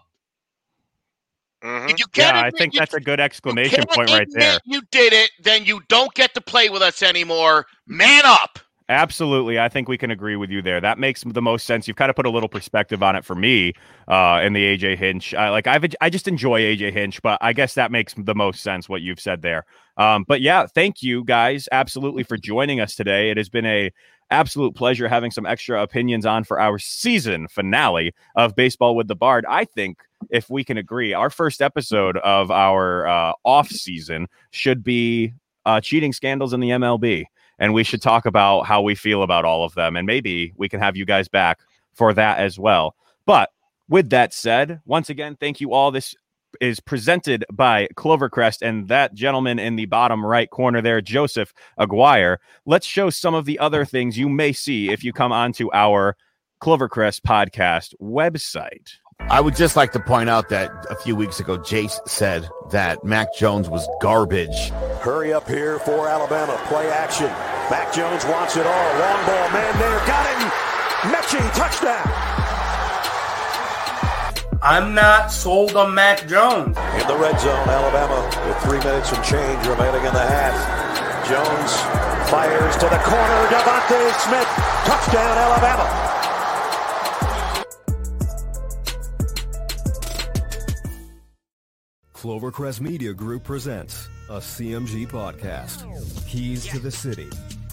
Mhm. If you can't, Yeah, I think you that's a good exclamation point right there. You did it, then you don't get to play with us anymore. Man up. Absolutely. I think we can agree with you there. That makes the most sense. You've kind of put a little perspective on it for me uh, in the AJ Hinch. Uh, like I've, I just enjoy AJ Hinch, but I guess that makes the most sense what you've said there. Um, but yeah, thank you guys absolutely for joining us today. It has been a absolute pleasure having some extra opinions on for our season finale of Baseball with the Bard. I think if we can agree, our first episode of our uh, off season should be uh, cheating scandals in the MLB and we should talk about how we feel about all of them and maybe we can have you guys back for that as well but with that said once again thank you all this is presented by clovercrest and that gentleman in the bottom right corner there joseph aguirre let's show some of the other things you may see if you come onto our clovercrest podcast website I would just like to point out that a few weeks ago, Jace said that Mac Jones was garbage. Hurry up here for Alabama. Play action. Mac Jones wants it all. Long ball, man there. Got him. Metchie, touchdown. I'm not sold on Mac Jones. In the red zone, Alabama with three minutes and change remaining in the half. Jones fires to the corner. DeVonta Smith. Touchdown, Alabama. Clovercrest Media Group presents a CMG podcast. Keys to the City.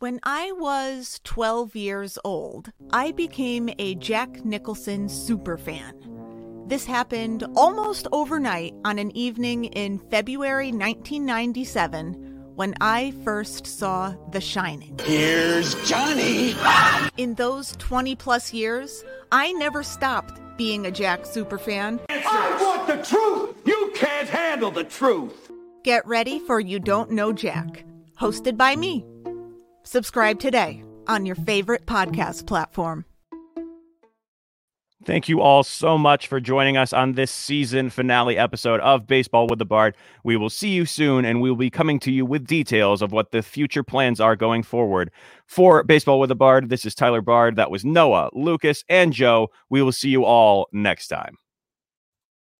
When I was 12 years old, I became a Jack Nicholson superfan. This happened almost overnight on an evening in February 1997 when I first saw The Shining. Here's Johnny. In those 20 plus years, I never stopped being a Jack superfan. I want the truth. You can't handle the truth. Get ready for You Don't Know Jack, hosted by me. Subscribe today on your favorite podcast platform. Thank you all so much for joining us on this season finale episode of Baseball with the Bard. We will see you soon, and we will be coming to you with details of what the future plans are going forward. For Baseball with the Bard, this is Tyler Bard. That was Noah, Lucas, and Joe. We will see you all next time.